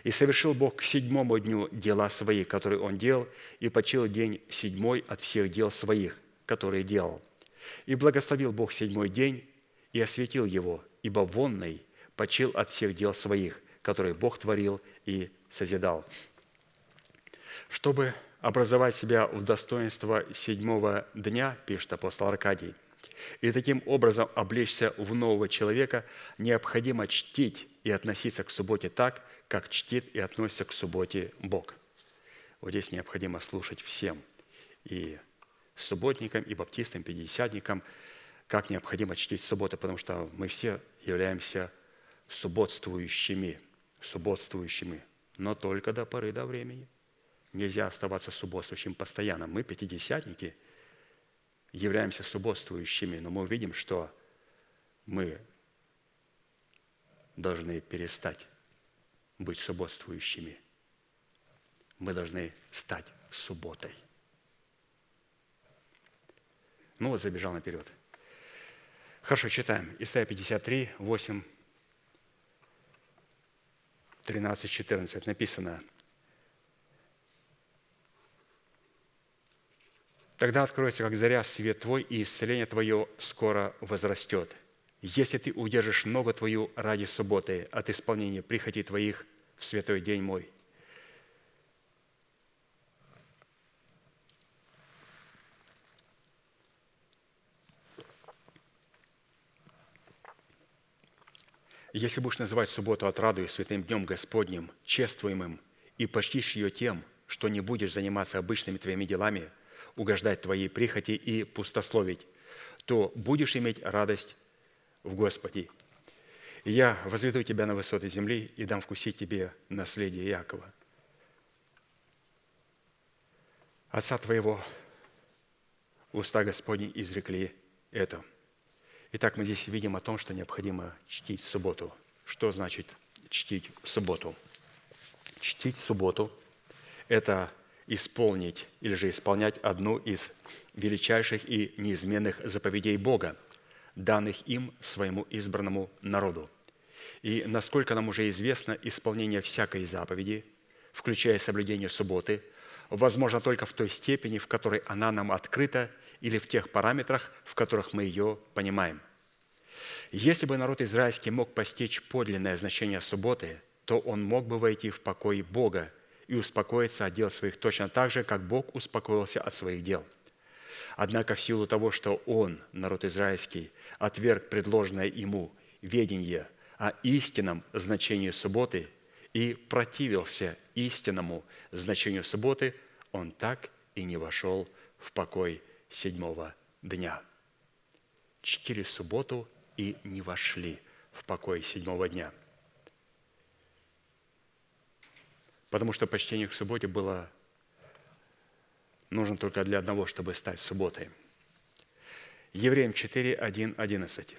И совершил Бог к седьмому дню дела свои, которые Он делал, и почил день седьмой от всех дел своих, которые делал. И благословил Бог седьмой день и осветил его, ибо вонный почил от всех дел своих, которые Бог творил и созидал». Чтобы образовать себя в достоинство седьмого дня, пишет апостол Аркадий, и таким образом облечься в нового человека, необходимо чтить и относиться к субботе так, как чтит и относится к субботе Бог. Вот здесь необходимо слушать всем, и субботникам, и баптистам, и пятидесятникам, как необходимо чтить субботу, потому что мы все являемся субботствующими, субботствующими, но только до поры до времени. Нельзя оставаться субботствующим постоянно. Мы, пятидесятники, являемся субботствующими, но мы увидим, что мы должны перестать быть субботствующими. Мы должны стать субботой. Ну вот, забежал наперед. Хорошо, читаем. Исайя 53, 8, 13, 14. Написано – Тогда откроется, как заря, свет твой, и исцеление твое скоро возрастет. Если ты удержишь ногу твою ради субботы от исполнения прихоти твоих в святой день мой. Если будешь называть субботу отрадою святым днем Господним, чествуемым, и почтишь ее тем, что не будешь заниматься обычными твоими делами – угождать Твоей прихоти и пустословить, то будешь иметь радость в Господе. Я возведу тебя на высоты земли и дам вкусить тебе наследие Якова. Отца твоего уста Господни изрекли это. Итак, мы здесь видим о том, что необходимо чтить субботу. Что значит чтить субботу? Чтить субботу – это исполнить или же исполнять одну из величайших и неизменных заповедей Бога, данных им своему избранному народу. И насколько нам уже известно, исполнение всякой заповеди, включая соблюдение субботы, возможно только в той степени, в которой она нам открыта, или в тех параметрах, в которых мы ее понимаем. Если бы народ израильский мог постичь подлинное значение субботы, то он мог бы войти в покой Бога и успокоиться от дел своих точно так же, как Бог успокоился от своих дел. Однако в силу того, что он, народ израильский, отверг предложенное ему ведение о истинном значении субботы и противился истинному значению субботы, он так и не вошел в покой седьмого дня. Чтили субботу и не вошли в покой седьмого дня – Потому что почтение к субботе было нужно только для одного, чтобы стать субботой. Евреям 4, 1, 11.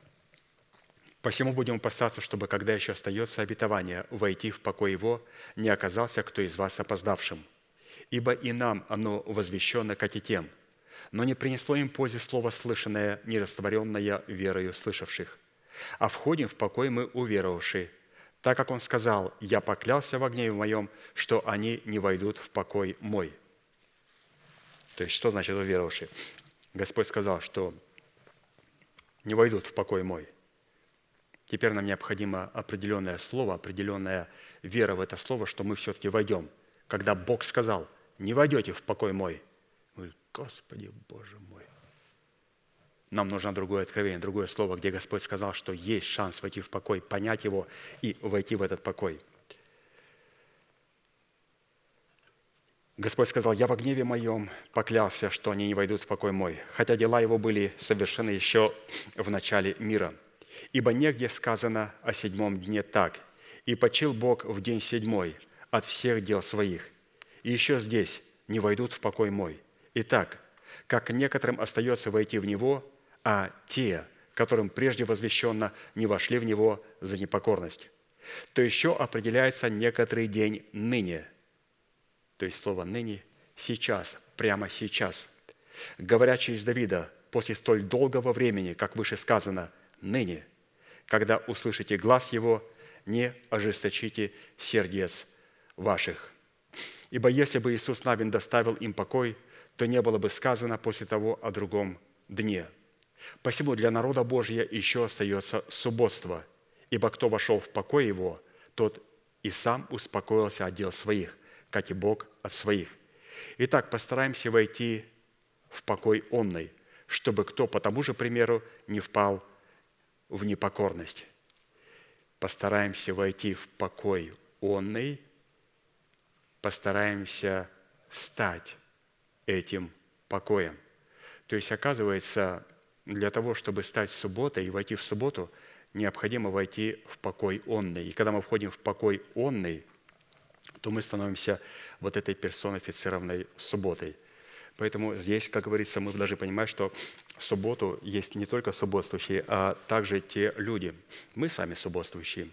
«Посему будем опасаться, чтобы, когда еще остается обетование, войти в покой его, не оказался кто из вас опоздавшим. Ибо и нам оно возвещено, как и тем, но не принесло им пользы слово слышанное, не растворенное верою слышавших. А входим в покой мы уверовавшие, так как он сказал, «Я поклялся в огне моем, что они не войдут в покой мой». То есть, что значит уверовавший? Господь сказал, что не войдут в покой мой. Теперь нам необходимо определенное слово, определенная вера в это слово, что мы все-таки войдем. Когда Бог сказал, не войдете в покой мой. Мы, Господи, Боже мой. Нам нужно другое откровение, другое слово, где Господь сказал, что есть шанс войти в покой, понять его и войти в этот покой. Господь сказал, «Я в гневе моем поклялся, что они не войдут в покой мой, хотя дела его были совершены еще в начале мира. Ибо негде сказано о седьмом дне так, и почил Бог в день седьмой от всех дел своих. И еще здесь не войдут в покой мой. Итак, как некоторым остается войти в него, а те, которым прежде возвещенно, не вошли в него за непокорность. То еще определяется некоторый день ныне. То есть слово «ныне» – сейчас, прямо сейчас. говоря через Давида, после столь долгого времени, как выше сказано, ныне, когда услышите глаз Его, не ожесточите сердец ваших. Ибо если бы Иисус Навин доставил им покой, то не было бы сказано после того о другом дне. Посему для народа Божия еще остается субботство, ибо кто вошел в покой его, тот и сам успокоился от дел своих, как и Бог от своих. Итак, постараемся войти в покой онный, чтобы кто по тому же примеру не впал в непокорность. Постараемся войти в покой онный, постараемся стать этим покоем. То есть, оказывается, для того, чтобы стать субботой и войти в субботу, необходимо войти в покой онный. И когда мы входим в покой онный, то мы становимся вот этой персонифицированной субботой. Поэтому здесь, как говорится, мы должны понимать, что в субботу есть не только субботствующие, а также те люди. Мы с вами субботствующие.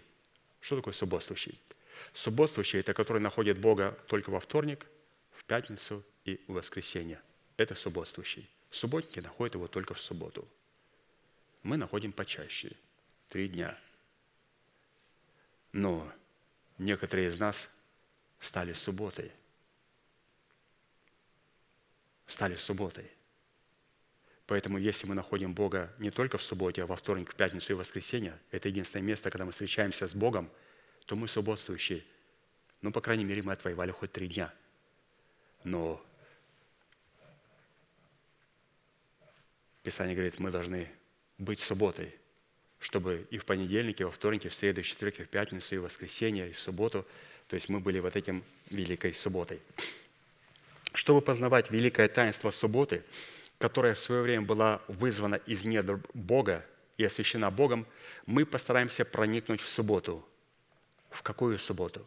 Что такое субботствующий? Субботствующий – это который находит Бога только во вторник, в пятницу и в воскресенье. Это субботствующий. Субботники находят его только в субботу. Мы находим почаще, три дня. Но некоторые из нас стали субботой. Стали субботой. Поэтому если мы находим Бога не только в субботе, а во вторник, в пятницу и в воскресенье, это единственное место, когда мы встречаемся с Богом, то мы субботствующие. Ну, по крайней мере, мы отвоевали хоть три дня. Но Писание говорит, мы должны быть субботой, чтобы и в понедельник, и во вторник, и в среду, и в четверг, и в пятницу, и в воскресенье, и в субботу, то есть мы были вот этим великой субботой. Чтобы познавать великое таинство субботы, которая в свое время была вызвана из недр Бога и освящена Богом, мы постараемся проникнуть в субботу. В какую субботу?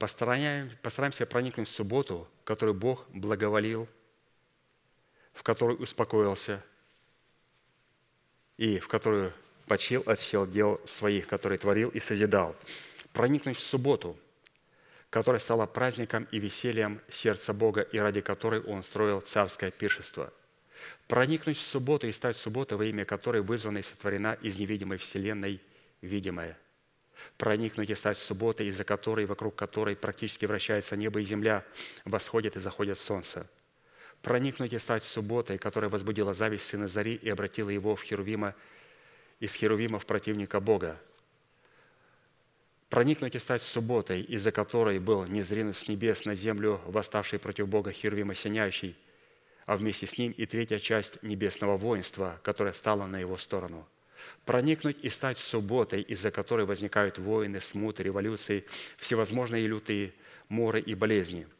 Постараемся, проникнуть в субботу, которую Бог благоволил, в которой успокоился – и в которую почил от сил дел своих, которые творил и созидал. Проникнуть в субботу, которая стала праздником и весельем сердца Бога, и ради которой Он строил царское пиршество. Проникнуть в субботу и стать субботой, во имя которой вызвана и сотворена из невидимой вселенной видимая. Проникнуть и стать субботой, из-за которой, вокруг которой практически вращается небо и земля, восходит и заходит солнце – проникнуть и стать субботой, которая возбудила зависть сына Зари и обратила его в Херувима, из Херувимов противника Бога. Проникнуть и стать субботой, из-за которой был незринут с небес на землю, восставший против Бога Херувим осеняющий, а вместе с ним и третья часть небесного воинства, которая стала на его сторону. Проникнуть и стать субботой, из-за которой возникают войны, смуты, революции, всевозможные лютые моры и болезни –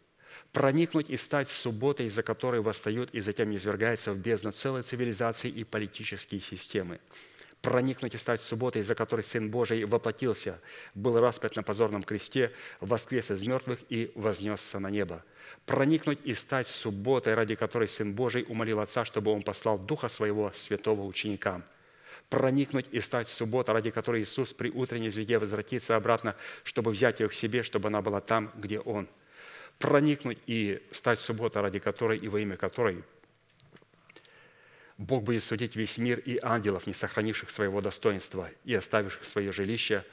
проникнуть и стать субботой, из-за которой восстают и затем низвергаются в бездну целой цивилизации и политические системы. Проникнуть и стать субботой, из-за которой Сын Божий воплотился, был распят на позорном кресте, воскрес из мертвых и вознесся на небо. Проникнуть и стать субботой, ради которой Сын Божий умолил Отца, чтобы Он послал Духа Своего святого ученикам проникнуть и стать субботой, ради которой Иисус при утренней звезде возвратится обратно, чтобы взять ее к себе, чтобы она была там, где Он – проникнуть и стать субботой, ради которой и во имя которой Бог будет судить весь мир и ангелов, не сохранивших своего достоинства и оставивших свое жилище,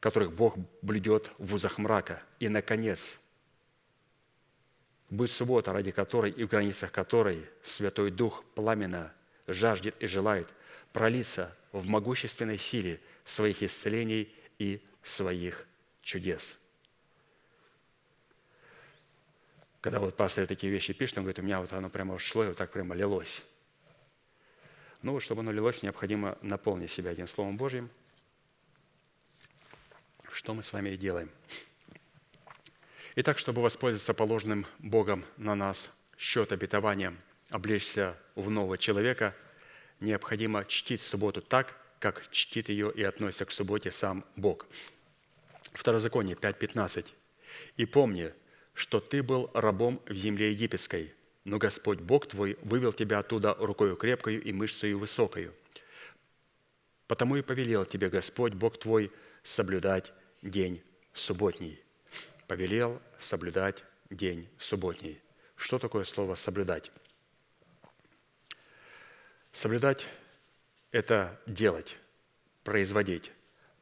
которых Бог блюдет в узах мрака. И, наконец, быть суббота, ради которой и в границах которой Святой Дух пламенно жаждет и желает пролиться в могущественной силе своих исцелений и своих чудес – Когда вот пастор такие вещи пишет, он говорит, у меня вот оно прямо шло и вот так прямо лилось. Ну, чтобы оно лилось, необходимо наполнить себя этим Словом Божьим, что мы с вами и делаем. Итак, чтобы воспользоваться положенным Богом на нас счет обетования, облечься в нового человека, необходимо чтить субботу так, как чтит ее и относится к субботе сам Бог. Второзаконие 5.15. «И помни, что ты был рабом в земле египетской, но Господь Бог твой вывел тебя оттуда рукою крепкою и мышцею высокою. Потому и повелел тебе Господь Бог твой соблюдать день субботний. Повелел соблюдать день субботний. Что такое слово «соблюдать»? Соблюдать – это делать, производить,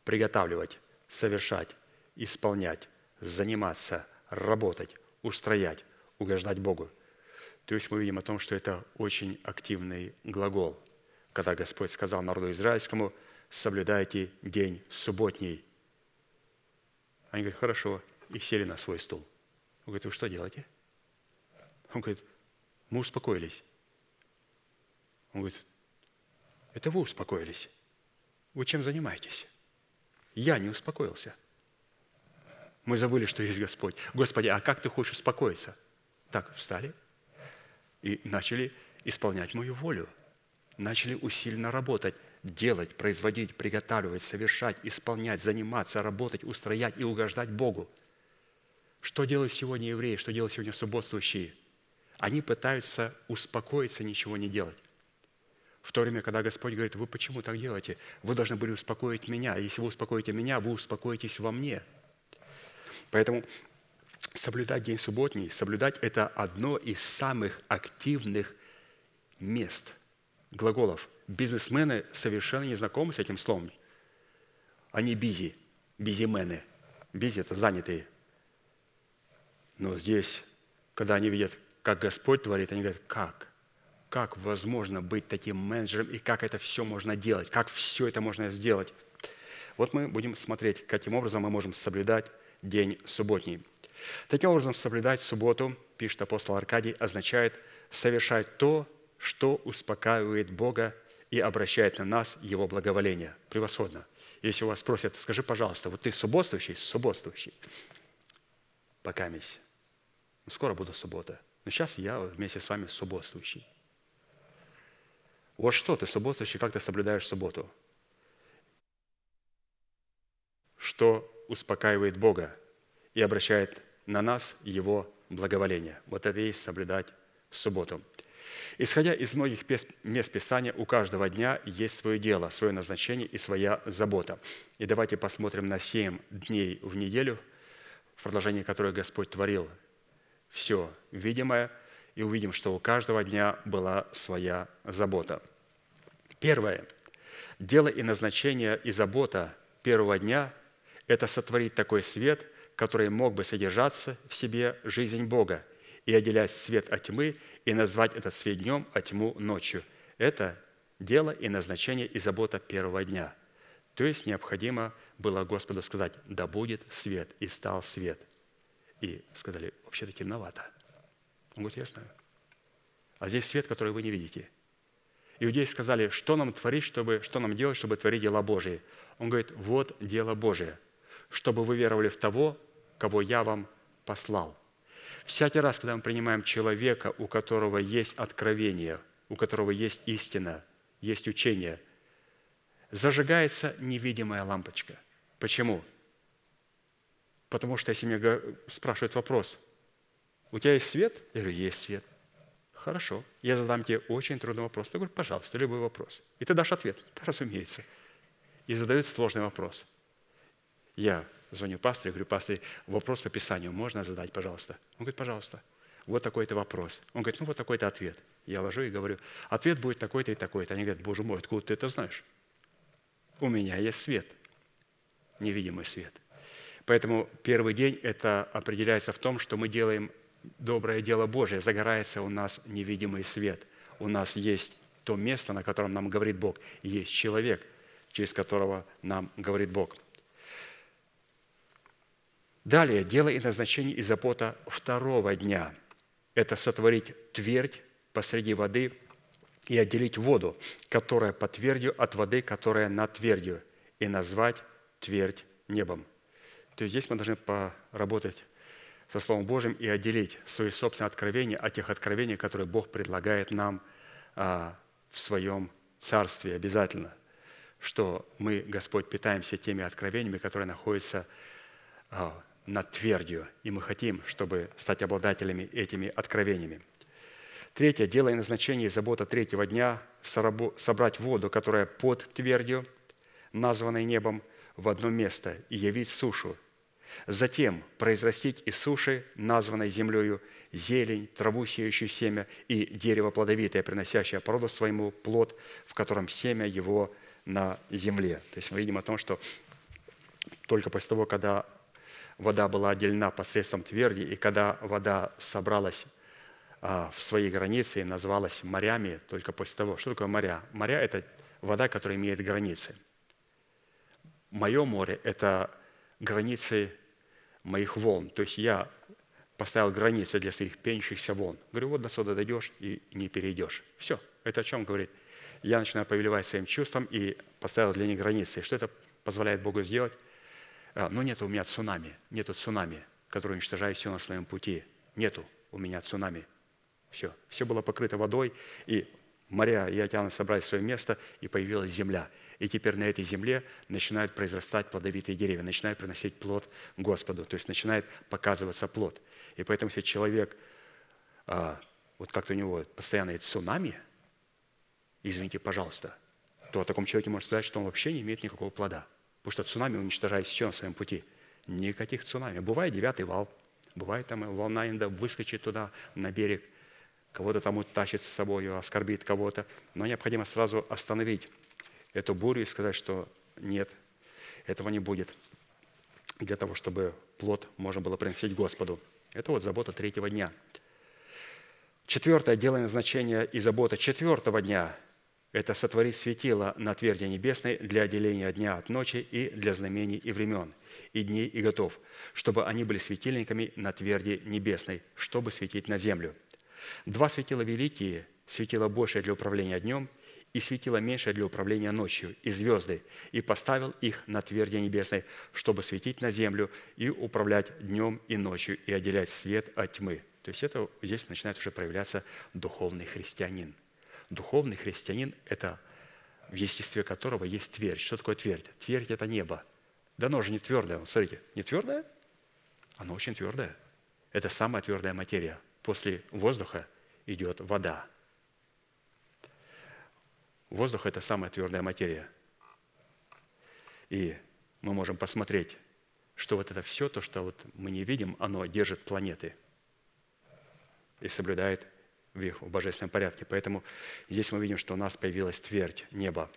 приготавливать, совершать, исполнять, заниматься, работать, устроять, угождать Богу. То есть мы видим о том, что это очень активный глагол, когда Господь сказал народу израильскому, соблюдайте день субботний. Они говорят, хорошо, и сели на свой стул. Он говорит, вы что делаете? Он говорит, мы успокоились. Он говорит, это вы успокоились. Вы чем занимаетесь? Я не успокоился. Мы забыли, что есть Господь. Господи, а как ты хочешь успокоиться? Так, встали и начали исполнять мою волю. Начали усиленно работать, делать, производить, приготавливать, совершать, исполнять, заниматься, работать, устроять и угождать Богу. Что делают сегодня евреи, что делают сегодня субботствующие? Они пытаются успокоиться, ничего не делать. В то время, когда Господь говорит, вы почему так делаете? Вы должны были успокоить меня. Если вы успокоите меня, вы успокоитесь во мне. Поэтому соблюдать день субботний, соблюдать – это одно из самых активных мест глаголов. Бизнесмены совершенно не знакомы с этим словом. Они бизи, бизимены. Бизи – это занятые. Но здесь, когда они видят, как Господь творит, они говорят, как? как возможно быть таким менеджером и как это все можно делать, как все это можно сделать. Вот мы будем смотреть, каким образом мы можем соблюдать день субботний. Таким образом, соблюдать субботу, пишет апостол Аркадий, означает совершать то, что успокаивает Бога и обращает на нас Его благоволение. Превосходно. Если у вас спросят, скажи, пожалуйста, вот ты субботствующий? Субботствующий. Пока мись. Ну, скоро буду суббота. Но сейчас я вместе с вами субботствующий. Вот что ты субботствующий, как ты соблюдаешь субботу? Что успокаивает Бога и обращает на нас Его благоволение. Вот это и есть соблюдать субботу. Исходя из многих мест Писания, у каждого дня есть свое дело, свое назначение и своя забота. И давайте посмотрим на семь дней в неделю, в продолжении которой Господь творил все видимое, и увидим, что у каждого дня была своя забота. Первое. Дело и назначение и забота первого дня – это сотворить такой свет, который мог бы содержаться в себе жизнь Бога и отделять свет от тьмы и назвать этот свет днем, а тьму ночью. Это дело и назначение и забота первого дня. То есть необходимо было Господу сказать, да будет свет, и стал свет. И сказали, вообще-то темновато. Он говорит, я знаю. А здесь свет, который вы не видите – иудеи сказали, что нам творить, чтобы, что нам делать, чтобы творить дела Божии. Он говорит, вот дело Божие, чтобы вы веровали в того, кого я вам послал. Всякий раз, когда мы принимаем человека, у которого есть откровение, у которого есть истина, есть учение, зажигается невидимая лампочка. Почему? Потому что если меня спрашивают вопрос, у тебя есть свет? Я говорю, есть свет. Хорошо, я задам тебе очень трудный вопрос. Ты говоришь, пожалуйста, любой вопрос. И ты дашь ответ. Да, разумеется. И задают сложный вопрос. Я звоню пастору, говорю, пастор, вопрос по Писанию можно задать, пожалуйста? Он говорит, пожалуйста. Вот такой-то вопрос. Он говорит, ну вот такой-то ответ. Я ложу и говорю, ответ будет такой-то и такой-то. Они говорят, боже мой, откуда ты это знаешь? У меня есть свет, невидимый свет. Поэтому первый день это определяется в том, что мы делаем доброе дело Божие, загорается у нас невидимый свет. У нас есть то место, на котором нам говорит Бог. И есть человек, через которого нам говорит Бог. Далее, дело и назначение и забота второго дня – это сотворить твердь посреди воды и отделить воду, которая по твердью от воды, которая над твердью, и назвать твердь небом. То есть здесь мы должны поработать со Словом Божьим и отделить свои собственные откровения от тех откровений, которые Бог предлагает нам а, в Своем Царстве обязательно, что мы, Господь, питаемся теми откровениями, которые находятся а, над твердью, и мы хотим, чтобы стать обладателями этими откровениями. Третье, дело и назначение и забота третьего дня – собрать воду, которая под твердью, названной небом, в одно место и явить сушу, Затем произрастить из суши, названной землею, зелень, траву, сеющую семя, и дерево плодовитое, приносящее породу своему плод, в котором семя его на земле. То есть мы видим о том, что только после того, когда вода была отделена посредством тверди, и когда вода собралась а, в свои границы и называлась морями, только после того. Что такое моря? Моря – это вода, которая имеет границы. Мое море – это границы моих волн. То есть я поставил границы для своих пенящихся волн. Говорю, вот до сюда дойдешь и не перейдешь. Все. Это о чем говорит? Я начинаю повелевать своим чувством и поставил для них границы. Что это позволяет Богу сделать? А, Но ну, нет у меня цунами. Нету цунами, который уничтожает все на своем пути. Нету у меня цунами. Все. Все было покрыто водой, и моря и океаны собрались в свое место, и появилась земля. И теперь на этой земле начинают произрастать плодовитые деревья, начинают приносить плод Господу, то есть начинает показываться плод. И поэтому, если человек, а, вот как-то у него постоянно цунами, извините, пожалуйста, то о таком человеке можно сказать, что он вообще не имеет никакого плода. Потому что цунами уничтожает все на своем пути. Никаких цунами. Бывает девятый вал, бывает там волна иногда выскочит туда, на берег, кого-то там утащит с собой, оскорбит кого-то. Но необходимо сразу остановить эту бурю и сказать, что нет, этого не будет, для того, чтобы плод можно было приносить Господу. Это вот забота третьего дня. Четвертое дело назначения и забота четвертого дня – это сотворить светило на тверди небесной для отделения дня от ночи и для знамений и времен, и дней и готов, чтобы они были светильниками на тверди небесной, чтобы светить на землю. Два светила великие, светило большее для управления днем – и светило меньшее для управления ночью, и звезды, и поставил их на тверди небесной, чтобы светить на землю и управлять днем и ночью, и отделять свет от тьмы». То есть это здесь начинает уже проявляться духовный христианин. Духовный христианин – это в естестве которого есть твердь. Что такое твердь? Твердь – это небо. Да оно же не твердое. Смотрите, не твердое? Оно очень твердое. Это самая твердая материя. После воздуха идет вода – Воздух – это самая твердая материя. И мы можем посмотреть, что вот это все, то, что вот мы не видим, оно держит планеты и соблюдает в их божественном порядке. Поэтому здесь мы видим, что у нас появилась твердь неба.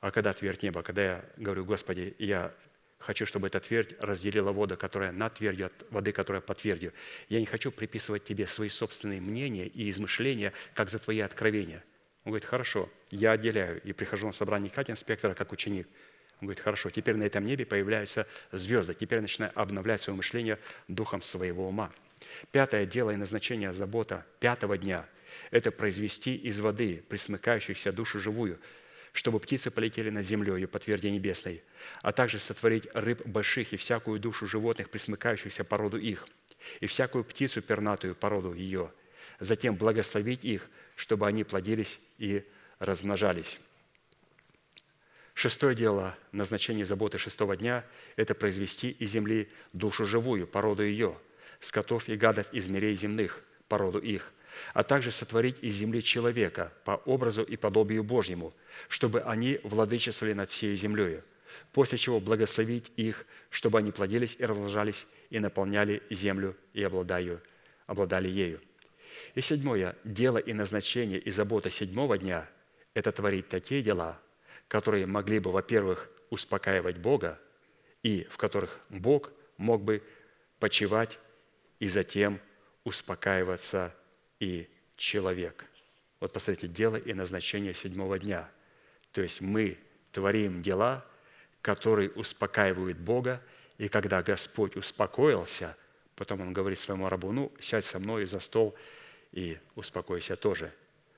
А когда твердь неба? Когда я говорю, Господи, я хочу, чтобы эта твердь разделила воду, которая над твердью, от воды, которая под твердью. Я не хочу приписывать тебе свои собственные мнения и измышления, как за твои откровения – он говорит, хорошо, я отделяю. И прихожу на собрание как инспектора, как ученик. Он говорит, хорошо, теперь на этом небе появляются звезды. Теперь начинаю обновлять свое мышление духом своего ума. Пятое дело и назначение забота пятого дня – это произвести из воды присмыкающихся душу живую, чтобы птицы полетели над землей по тверди небесной, а также сотворить рыб больших и всякую душу животных, присмыкающихся по роду их, и всякую птицу пернатую по роду ее, затем благословить их – чтобы они плодились и размножались. Шестое дело, назначение заботы шестого дня – это произвести из земли душу живую, породу ее, скотов и гадов из мирей земных, породу их, а также сотворить из земли человека по образу и подобию Божьему, чтобы они владычествовали над всей землею, после чего благословить их, чтобы они плодились и размножались и наполняли землю и обладали, обладали ею. И седьмое. Дело и назначение и забота седьмого дня – это творить такие дела, которые могли бы, во-первых, успокаивать Бога, и в которых Бог мог бы почивать и затем успокаиваться и человек. Вот посмотрите, дело и назначение седьмого дня. То есть мы творим дела, которые успокаивают Бога, и когда Господь успокоился, потом Он говорит своему рабу, ну, сядь со мной за стол – и успокойся тоже.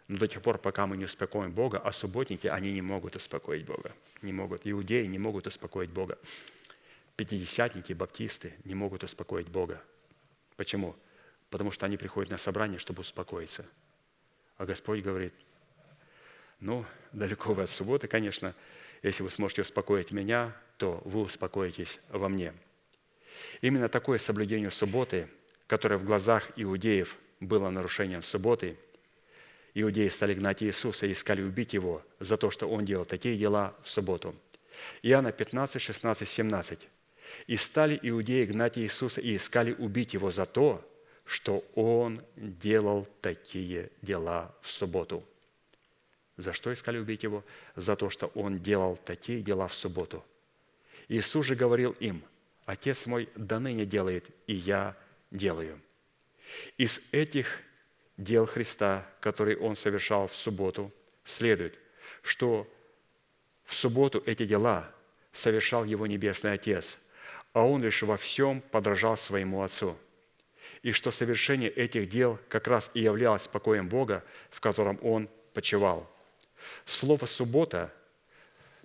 Но до тех пор, пока мы не успокоим Бога, а субботники, они не могут успокоить Бога. Не могут. Иудеи не могут успокоить Бога. Пятидесятники, баптисты не могут успокоить Бога. Почему? Потому что они приходят на собрание, чтобы успокоиться. А Господь говорит, ну, далеко вы от субботы, конечно. Если вы сможете успокоить меня, то вы успокоитесь во мне. Именно такое соблюдение субботы, которое в глазах иудеев было нарушением субботы, иудеи стали гнать Иисуса и искали убить Его за то, что Он делал такие дела в субботу. Иоанна 15, 16, 17. И стали иудеи гнать Иисуса и искали убить Его за то, что Он делал такие дела в субботу. За что искали убить Его? За то, что Он делал такие дела в субботу. Иисус же говорил им, «Отец мой до ныне делает, и я делаю». Из этих дел Христа, которые Он совершал в субботу, следует, что в субботу эти дела совершал Его Небесный Отец, а Он лишь во всем подражал своему Отцу. И что совершение этих дел как раз и являлось покоем Бога, в котором Он почивал. Слово «суббота»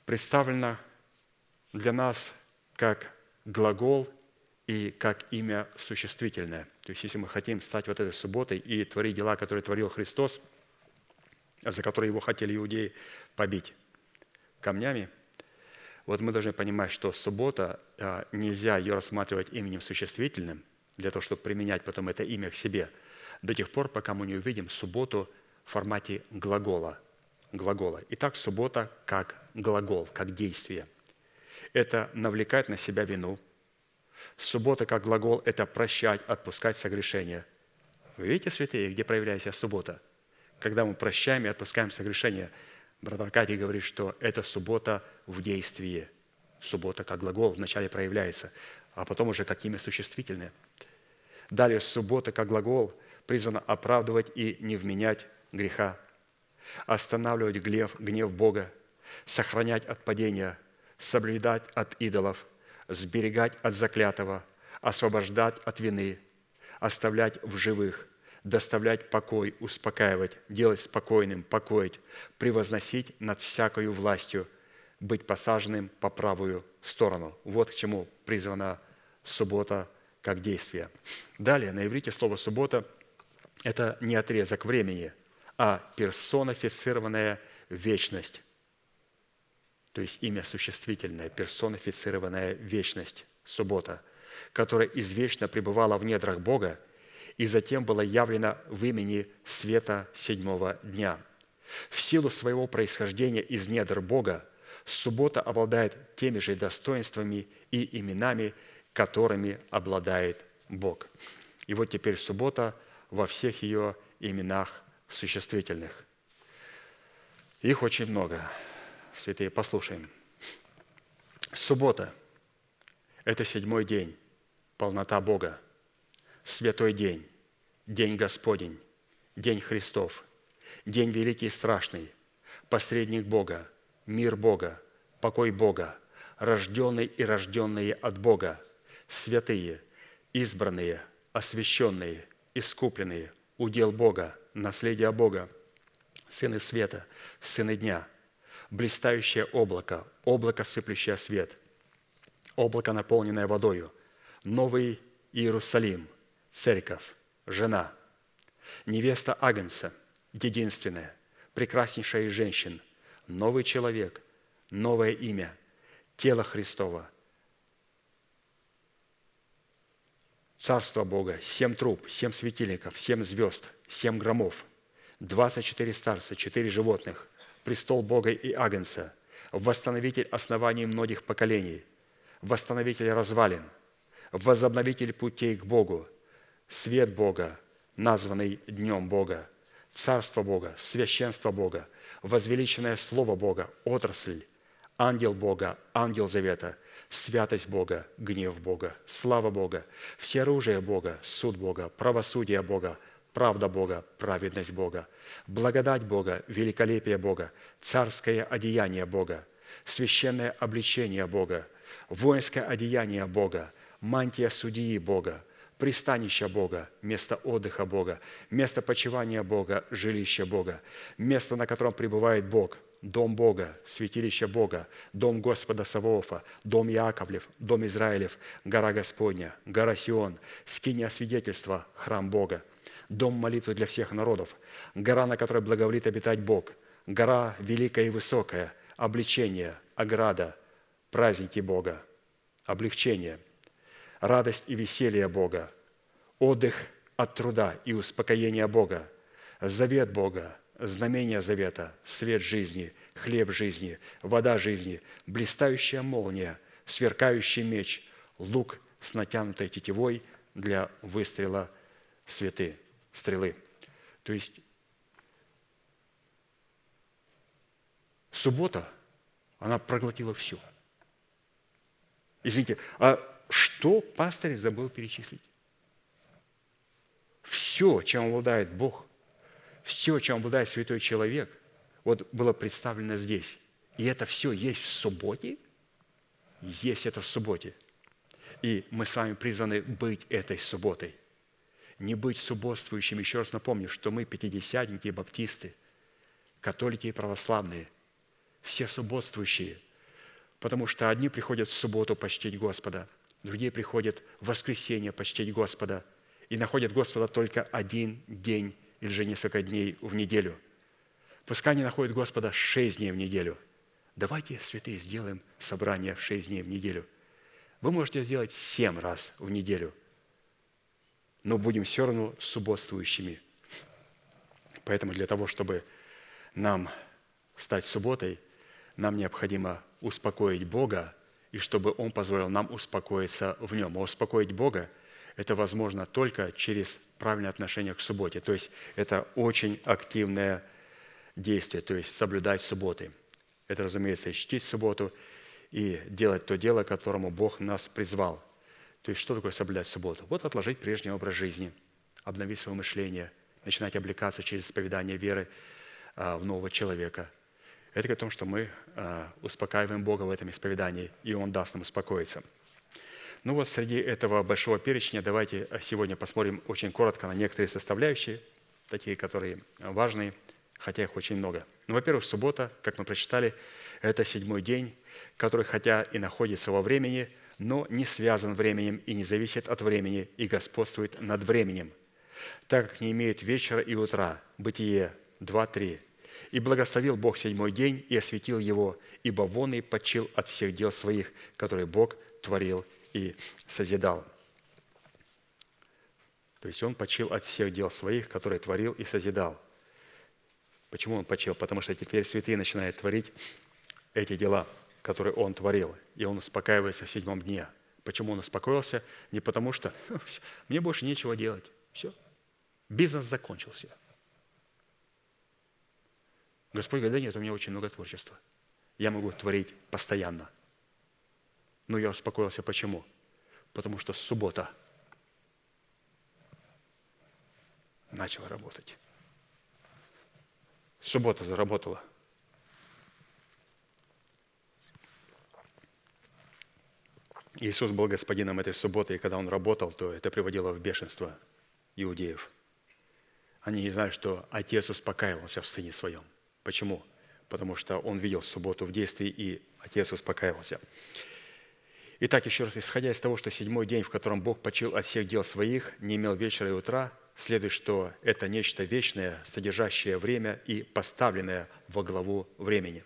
представлено для нас как глагол и как имя существительное. То есть, если мы хотим стать вот этой субботой и творить дела, которые творил Христос, за которые его хотели иудеи побить камнями, вот мы должны понимать, что суббота, а, нельзя ее рассматривать именем существительным, для того, чтобы применять потом это имя к себе, до тех пор, пока мы не увидим субботу в формате глагола. глагола. Итак, суббота как глагол, как действие. Это навлекать на себя вину. Суббота как глагол – это прощать, отпускать согрешения. Вы видите, святые, где проявляется суббота? Когда мы прощаем и отпускаем согрешения – Брат Аркадий говорит, что это суббота в действии. Суббота как глагол вначале проявляется, а потом уже как имя существительное. Далее суббота как глагол призвана оправдывать и не вменять греха, останавливать гнев, гнев Бога, сохранять от падения, соблюдать от идолов, сберегать от заклятого, освобождать от вины, оставлять в живых, доставлять покой, успокаивать, делать спокойным, покоить, превозносить над всякою властью, быть посаженным по правую сторону. Вот к чему призвана суббота как действие. Далее, на иврите слово «суббота» – это не отрезок времени, а персонифицированная вечность. То есть имя существительное, персонифицированная вечность, суббота, которая извечно пребывала в недрах Бога и затем была явлена в имени света седьмого дня. В силу своего происхождения из недр Бога, суббота обладает теми же достоинствами и именами, которыми обладает Бог. И вот теперь суббота во всех ее именах существительных. Их очень много. Святые, послушаем. Суббота – это седьмой день, полнота Бога – святой день, день Господень, день Христов, день великий и страшный, посредник Бога, мир Бога, покой Бога, рожденный и рожденные от Бога, святые, избранные, освященные, искупленные, удел Бога, наследие Бога, сыны света, сыны дня, блистающее облако, облако, сыплющее свет, облако, наполненное водою, новый Иерусалим – церковь, жена, невеста Агнца, единственная, прекраснейшая из женщин, новый человек, новое имя, тело Христова, Царство Бога, семь труб, семь светильников, семь звезд, семь громов, двадцать четыре старца, четыре животных, престол Бога и Агнца, восстановитель оснований многих поколений, восстановитель развалин, возобновитель путей к Богу – свет Бога, названный Днем Бога, Царство Бога, священство Бога, возвеличенное Слово Бога, отрасль, ангел Бога, ангел завета, святость Бога, гнев Бога, слава Бога, все оружие Бога, суд Бога, правосудие Бога, правда Бога, праведность Бога, благодать Бога, великолепие Бога, царское одеяние Бога, священное обличение Бога, воинское одеяние Бога, мантия судьи Бога, пристанище Бога, место отдыха Бога, место почивания Бога, жилище Бога, место, на котором пребывает Бог, дом Бога, святилище Бога, дом Господа Савоофа, дом Яковлев, дом Израилев, гора Господня, гора Сион, скиния свидетельства, храм Бога, дом молитвы для всех народов, гора, на которой благоволит обитать Бог, гора великая и высокая, обличение, ограда, праздники Бога, облегчение – радость и веселье Бога, отдых от труда и успокоения Бога, завет Бога, знамение завета, свет жизни, хлеб жизни, вода жизни, блистающая молния, сверкающий меч, лук с натянутой тетивой для выстрела светы, стрелы. То есть суббота, она проглотила все. Извините, а что пастырь забыл перечислить? Все, чем обладает Бог, все, чем обладает святой человек, вот было представлено здесь. И это все есть в субботе? Есть это в субботе. И мы с вами призваны быть этой субботой. Не быть субботствующими. Еще раз напомню, что мы пятидесятники, баптисты, католики и православные, все субботствующие, потому что одни приходят в субботу почтить Господа, другие приходят в воскресенье почтить Господа и находят Господа только один день или же несколько дней в неделю. Пускай они находят Господа шесть дней в неделю. Давайте, святые, сделаем собрание в шесть дней в неделю. Вы можете сделать семь раз в неделю, но будем все равно субботствующими. Поэтому для того, чтобы нам стать субботой, нам необходимо успокоить Бога, и чтобы Он позволил нам успокоиться в Нем. А успокоить Бога – это возможно только через правильное отношение к субботе. То есть это очень активное действие, то есть соблюдать субботы. Это, разумеется, чтить субботу и делать то дело, к которому Бог нас призвал. То есть что такое соблюдать субботу? Вот отложить прежний образ жизни, обновить свое мышление, начинать облекаться через исповедание веры а, в нового человека. Это говорит о том, что мы а, успокаиваем Бога в этом исповедании, и Он даст нам успокоиться. Ну вот среди этого большого перечня давайте сегодня посмотрим очень коротко на некоторые составляющие, такие, которые важные, хотя их очень много. Ну, во-первых, суббота, как мы прочитали, это седьмой день, который хотя и находится во времени, но не связан временем и не зависит от времени и господствует над временем, так как не имеет вечера и утра. Бытие 2.3. «И благословил Бог седьмой день и осветил его, ибо вон и почил от всех дел своих, которые Бог творил и созидал». То есть он почил от всех дел своих, которые творил и созидал. Почему он почил? Потому что теперь святые начинают творить эти дела, которые он творил, и он успокаивается в седьмом дне. Почему он успокоился? Не потому что мне больше нечего делать. Все. Бизнес закончился. Господь говорит, да нет, у меня очень много творчества. Я могу творить постоянно. Но я успокоился. Почему? Потому что суббота начала работать. Суббота заработала. Иисус был господином этой субботы, и когда Он работал, то это приводило в бешенство иудеев. Они не знают, что Отец успокаивался в Сыне Своем. Почему? Потому что Он видел субботу в действии, и Отец успокаивался. Итак, еще раз, исходя из того, что седьмой день, в котором Бог почил от всех дел своих, не имел вечера и утра, следует, что это нечто вечное, содержащее время и поставленное во главу времени.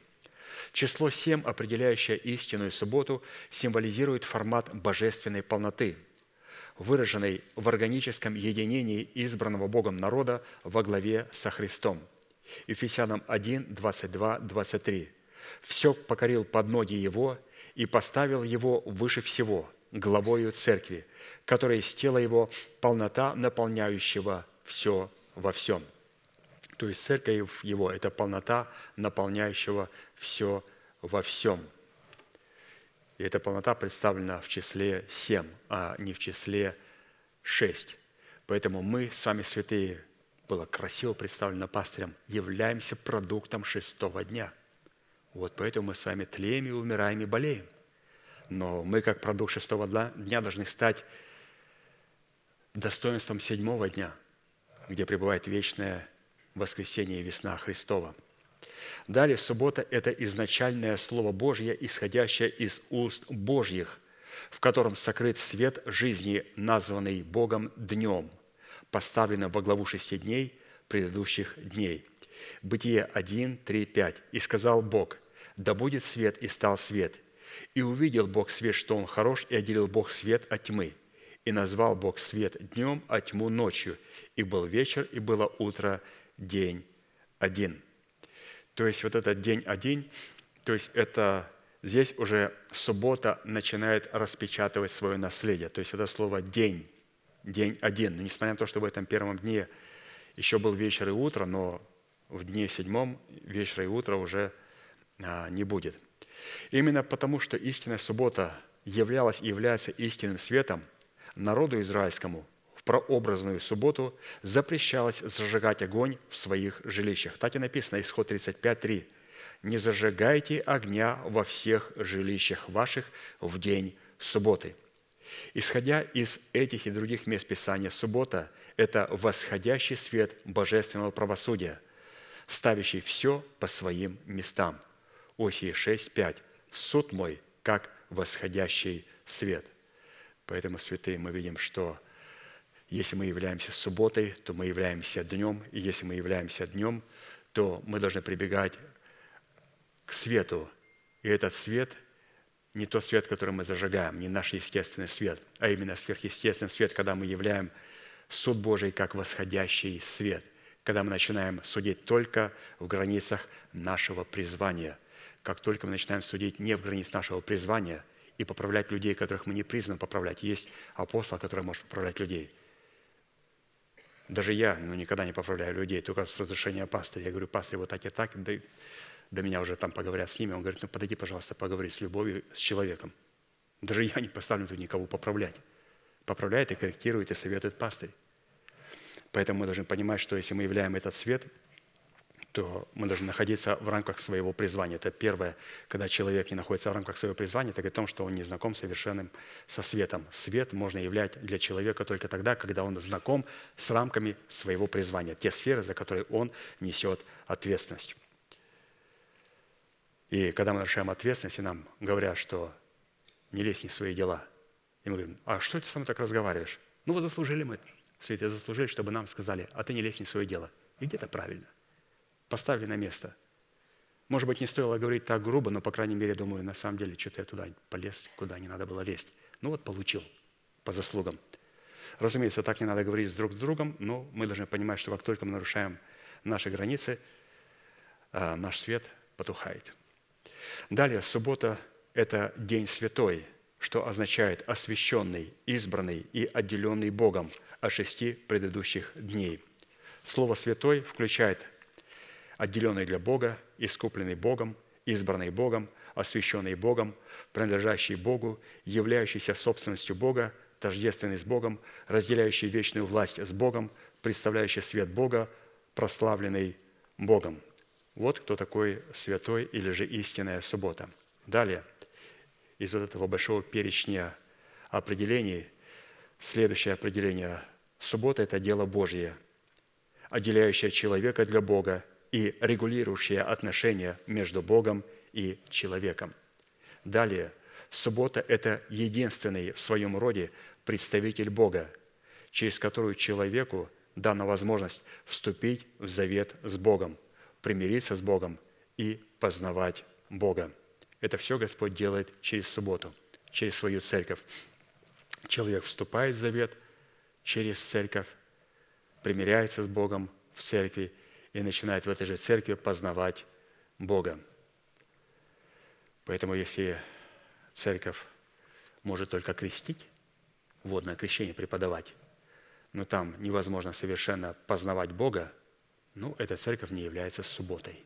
Число семь, определяющее истинную субботу, символизирует формат божественной полноты, выраженной в органическом единении избранного Богом народа во главе со Христом. Ефесянам 1, 22, 23. «Все покорил под ноги Его и поставил Его выше всего, главою Церкви, которая из тела Его полнота, наполняющего все во всем». То есть церковь Его – это полнота, наполняющего все во всем. И эта полнота представлена в числе семь, а не в числе шесть. Поэтому мы с вами, святые, было красиво представлено пастырем, являемся продуктом шестого дня. Вот поэтому мы с вами тлеем и умираем и болеем. Но мы, как продукт шестого дня, должны стать достоинством седьмого дня, где пребывает вечное воскресение и весна Христова. Далее, суббота – это изначальное Слово Божье, исходящее из уст Божьих, в котором сокрыт свет жизни, названный Богом днем, поставленным во главу шести дней предыдущих дней. Бытие 1, 3, 5. «И сказал Бог, да будет свет, и стал свет. И увидел Бог свет, что он хорош, и отделил Бог свет от тьмы. И назвал Бог свет днем, а тьму ночью. И был вечер, и было утро, день один. То есть вот этот день один, то есть это здесь уже суббота начинает распечатывать свое наследие. То есть это слово «день», день один. Но несмотря на то, что в этом первом дне еще был вечер и утро, но в дне седьмом вечера и утра уже а, не будет. Именно потому, что истинная суббота являлась и является истинным светом, народу израильскому прообразную субботу запрещалось зажигать огонь в своих жилищах. Так и написано, исход 35.3. «Не зажигайте огня во всех жилищах ваших в день субботы». Исходя из этих и других мест Писания, суббота – это восходящий свет божественного правосудия, ставящий все по своим местам. Осии 6, 5. «Суд мой, как восходящий свет». Поэтому, святые, мы видим, что если мы являемся субботой, то мы являемся днем, и если мы являемся днем, то мы должны прибегать к свету. И этот свет не тот свет, который мы зажигаем, не наш естественный свет, а именно сверхъестественный свет, когда мы являем суд Божий как восходящий свет, когда мы начинаем судить только в границах нашего призвания. Как только мы начинаем судить не в границах нашего призвания и поправлять людей, которых мы не призваны поправлять, есть апостол, который может поправлять людей. Даже я ну, никогда не поправляю людей, только с разрешения пастыря. Я говорю, пастырь, вот так и так, да до меня уже там поговорят с ними, он говорит, ну подойди, пожалуйста, поговори с любовью, с человеком. Даже я не поставлю тут никого поправлять. Поправляет и корректирует, и советует пастырь. Поэтому мы должны понимать, что если мы являем этот свет, то мы должны находиться в рамках своего призвания. Это первое, когда человек не находится в рамках своего призвания, это говорит о том, что он не знаком совершенным со светом. Свет можно являть для человека только тогда, когда он знаком с рамками своего призвания, те сферы, за которые он несет ответственность. И когда мы нарушаем ответственность, и нам говорят, что не лезь не в свои дела, и мы говорим, а что ты со мной так разговариваешь? Ну вот заслужили мы, святые заслужили, чтобы нам сказали, а ты не лезь не в свое дело. И где-то правильно. Поставили на место. Может быть, не стоило говорить так грубо, но, по крайней мере, думаю, на самом деле, что-то я туда полез, куда не надо было лезть. Ну вот получил по заслугам. Разумеется, так не надо говорить друг с другом, но мы должны понимать, что как только мы нарушаем наши границы, а, наш свет потухает. Далее, суббота – это день святой, что означает освященный, избранный и отделенный Богом от шести предыдущих дней. Слово «святой» включает отделенный для Бога, искупленный Богом, избранный Богом, освященный Богом, принадлежащий Богу, являющийся собственностью Бога, тождественный с Богом, разделяющий вечную власть с Богом, представляющий свет Бога, прославленный Богом. Вот кто такой святой или же истинная суббота. Далее, из вот этого большого перечня определений, следующее определение. Суббота – это дело Божье, отделяющее человека для Бога и регулирующее отношения между Богом и человеком. Далее, суббота – это единственный в своем роде представитель Бога, через которую человеку дана возможность вступить в завет с Богом – примириться с Богом и познавать Бога. Это все Господь делает через субботу, через свою церковь. Человек вступает в завет через церковь, примиряется с Богом в церкви и начинает в этой же церкви познавать Бога. Поэтому если церковь может только крестить, водное крещение преподавать, но там невозможно совершенно познавать Бога, ну, эта церковь не является субботой.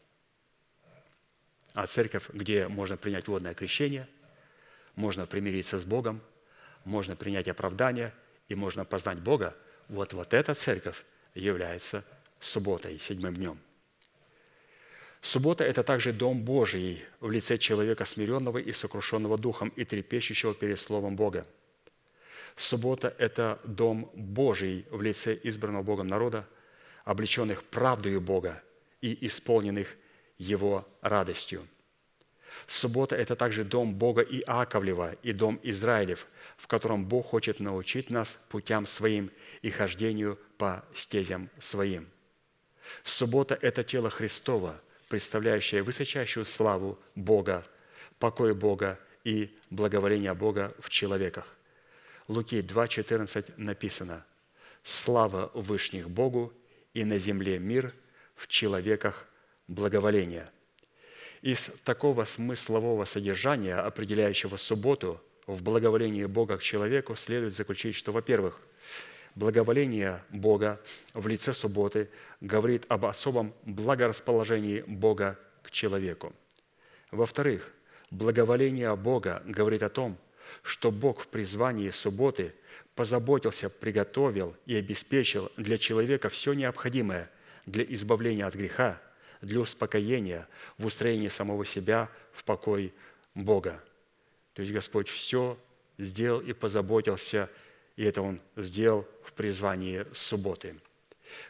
А церковь, где можно принять водное крещение, можно примириться с Богом, можно принять оправдание и можно познать Бога, вот, вот эта церковь является субботой, седьмым днем. Суббота – это также Дом Божий в лице человека смиренного и сокрушенного духом и трепещущего перед Словом Бога. Суббота – это Дом Божий в лице избранного Богом народа, облеченных правдою Бога и исполненных Его радостью. Суббота – это также дом Бога Иаковлева и дом Израилев, в котором Бог хочет научить нас путям своим и хождению по стезям своим. Суббота – это тело Христова, представляющее высочайшую славу Бога, покой Бога и благоволение Бога в человеках. Луки 2,14 написано «Слава Вышних Богу и на земле мир, в человеках благоволение». Из такого смыслового содержания, определяющего субботу в благоволении Бога к человеку, следует заключить, что, во-первых, благоволение Бога в лице субботы говорит об особом благорасположении Бога к человеку. Во-вторых, благоволение Бога говорит о том, что Бог в призвании субботы позаботился, приготовил и обеспечил для человека все необходимое для избавления от греха, для успокоения, в устроении самого себя в покой Бога. То есть Господь все сделал и позаботился, и это Он сделал в призвании субботы.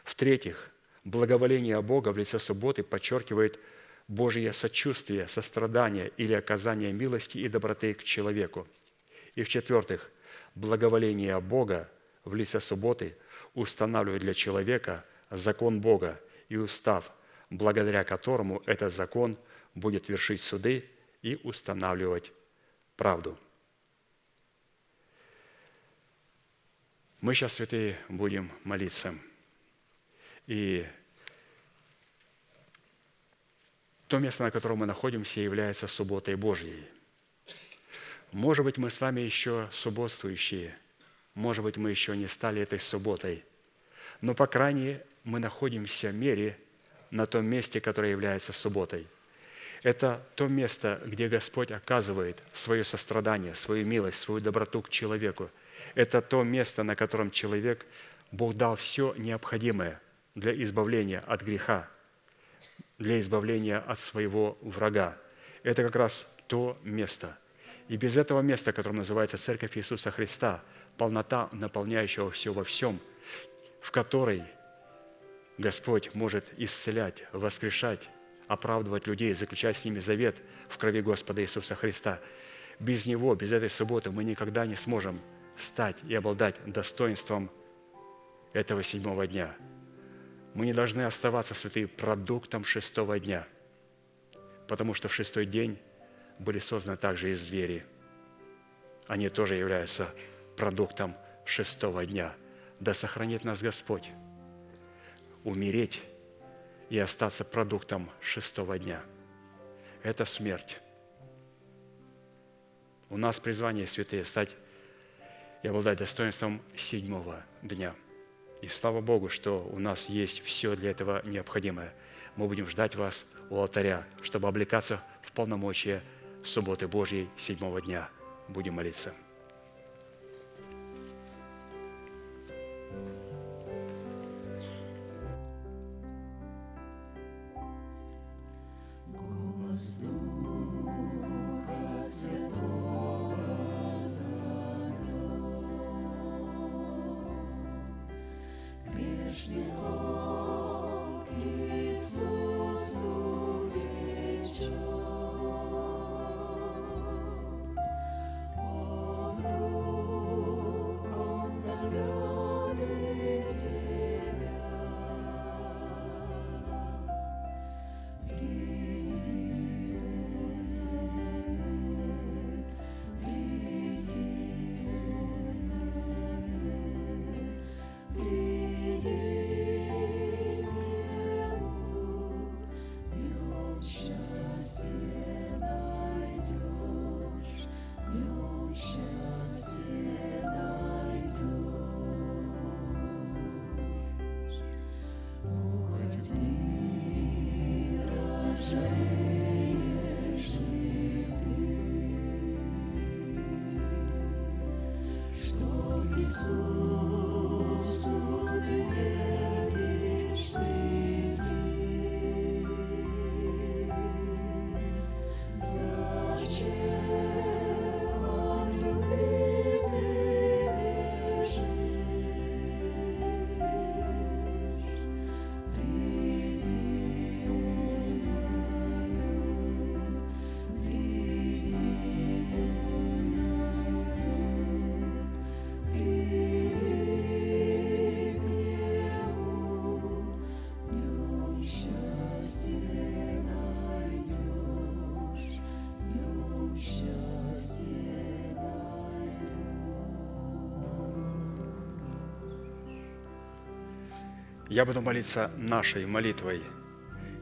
В-третьих, благоволение Бога в лице субботы подчеркивает Божье сочувствие, сострадание или оказание милости и доброты к человеку. И в-четвертых, благоволение Бога в лице субботы устанавливает для человека закон Бога и устав, благодаря которому этот закон будет вершить суды и устанавливать правду. Мы сейчас, святые, будем молиться. И то место, на котором мы находимся, является субботой Божьей. Может быть, мы с вами еще субботствующие, может быть, мы еще не стали этой субботой, но, по крайней мере, мы находимся в мере на том месте, которое является субботой. Это то место, где Господь оказывает свое сострадание, свою милость, свою доброту к человеку. Это то место, на котором человек, Бог дал все необходимое для избавления от греха, для избавления от своего врага. Это как раз то место. И без этого места, которое называется Церковь Иисуса Христа, полнота, наполняющего все во всем, в которой Господь может исцелять, воскрешать, оправдывать людей, заключать с ними завет в крови Господа Иисуса Христа. Без Него, без этой субботы мы никогда не сможем стать и обладать достоинством этого седьмого дня. Мы не должны оставаться, святые, продуктом шестого дня, потому что в шестой день были созданы также и звери. Они тоже являются продуктом шестого дня. Да сохранит нас Господь умереть и остаться продуктом шестого дня. Это смерть. У нас призвание, святые, стать и обладать достоинством седьмого дня. И слава Богу, что у нас есть все для этого необходимое. Мы будем ждать вас у алтаря, чтобы облекаться в полномочия субботы Божьей седьмого дня. Будем молиться. Голос Духа Я буду молиться нашей молитвой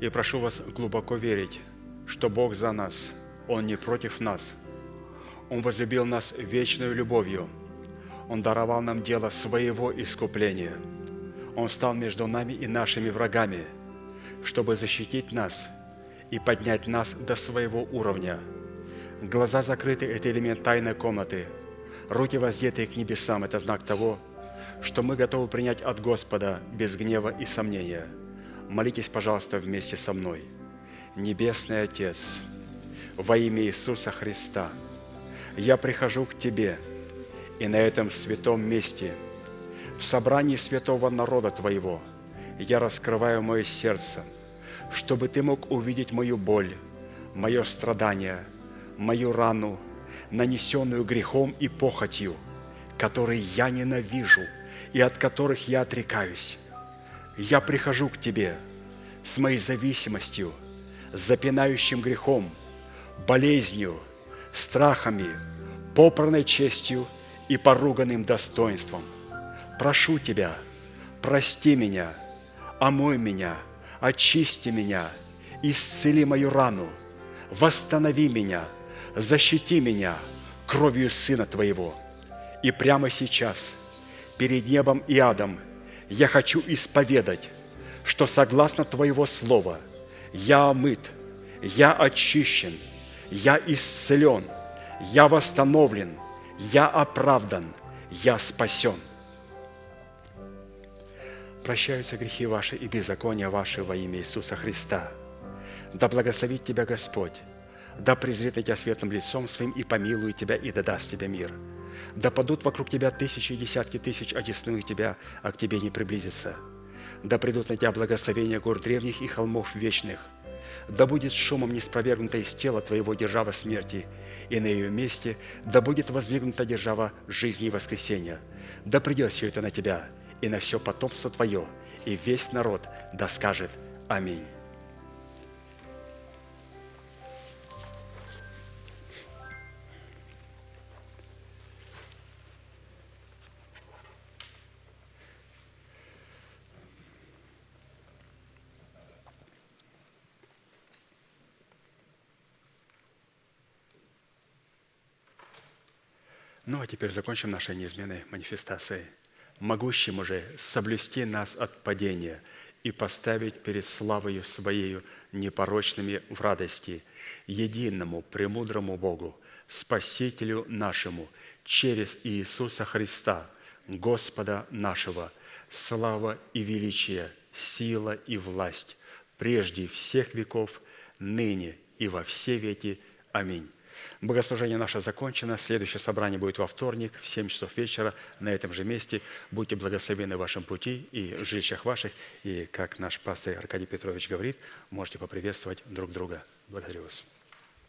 и прошу вас глубоко верить что Бог за нас, Он не против нас. Он возлюбил нас вечной любовью. Он даровал нам дело своего искупления. Он стал между нами и нашими врагами, чтобы защитить нас и поднять нас до своего уровня. Глаза закрыты – это элемент тайной комнаты. Руки воздетые к небесам – это знак того, что мы готовы принять от Господа без гнева и сомнения. Молитесь, пожалуйста, вместе со мной. Небесный Отец, во имя Иисуса Христа, я прихожу к Тебе и на этом святом месте, в собрании святого народа Твоего, я раскрываю мое сердце, чтобы Ты мог увидеть мою боль, мое страдание, мою рану, нанесенную грехом и похотью, которые я ненавижу и от которых я отрекаюсь. Я прихожу к Тебе с моей зависимостью, запинающим грехом, болезнью, страхами, попранной честью и поруганным достоинством. Прошу Тебя, прости меня, омой меня, очисти меня, исцели мою рану, восстанови меня, защити меня кровью Сына Твоего. И прямо сейчас, перед небом и адом, я хочу исповедать, что согласно Твоего Слова я омыт, я очищен, я исцелен, я восстановлен, я оправдан, я спасен. Прощаются грехи ваши и беззакония ваши во имя Иисуса Христа. Да благословит тебя Господь, да презрит тебя светлым лицом своим и помилует тебя, и да даст тебе мир. Да падут вокруг тебя тысячи и десятки тысяч, одесную тебя, а к тебе не приблизится. Да придут на тебя благословения гор древних и холмов вечных. Да будет шумом не спровергнута из тела твоего держава смерти, и на ее месте да будет воздвигнута держава жизни и воскресения. Да придет все это на тебя и на все потомство твое, и весь народ да скажет Аминь. Ну а теперь закончим нашей неизменной манифестацией. Могущим уже соблюсти нас от падения и поставить перед славою Своею непорочными в радости, единому, премудрому Богу, Спасителю нашему, через Иисуса Христа, Господа нашего, слава и величие, сила и власть, прежде всех веков, ныне и во все веки. Аминь. Богослужение наше закончено. Следующее собрание будет во вторник в 7 часов вечера на этом же месте. Будьте благословены в вашем пути и в жилищах ваших. И, как наш пастор Аркадий Петрович говорит, можете поприветствовать друг друга. Благодарю вас.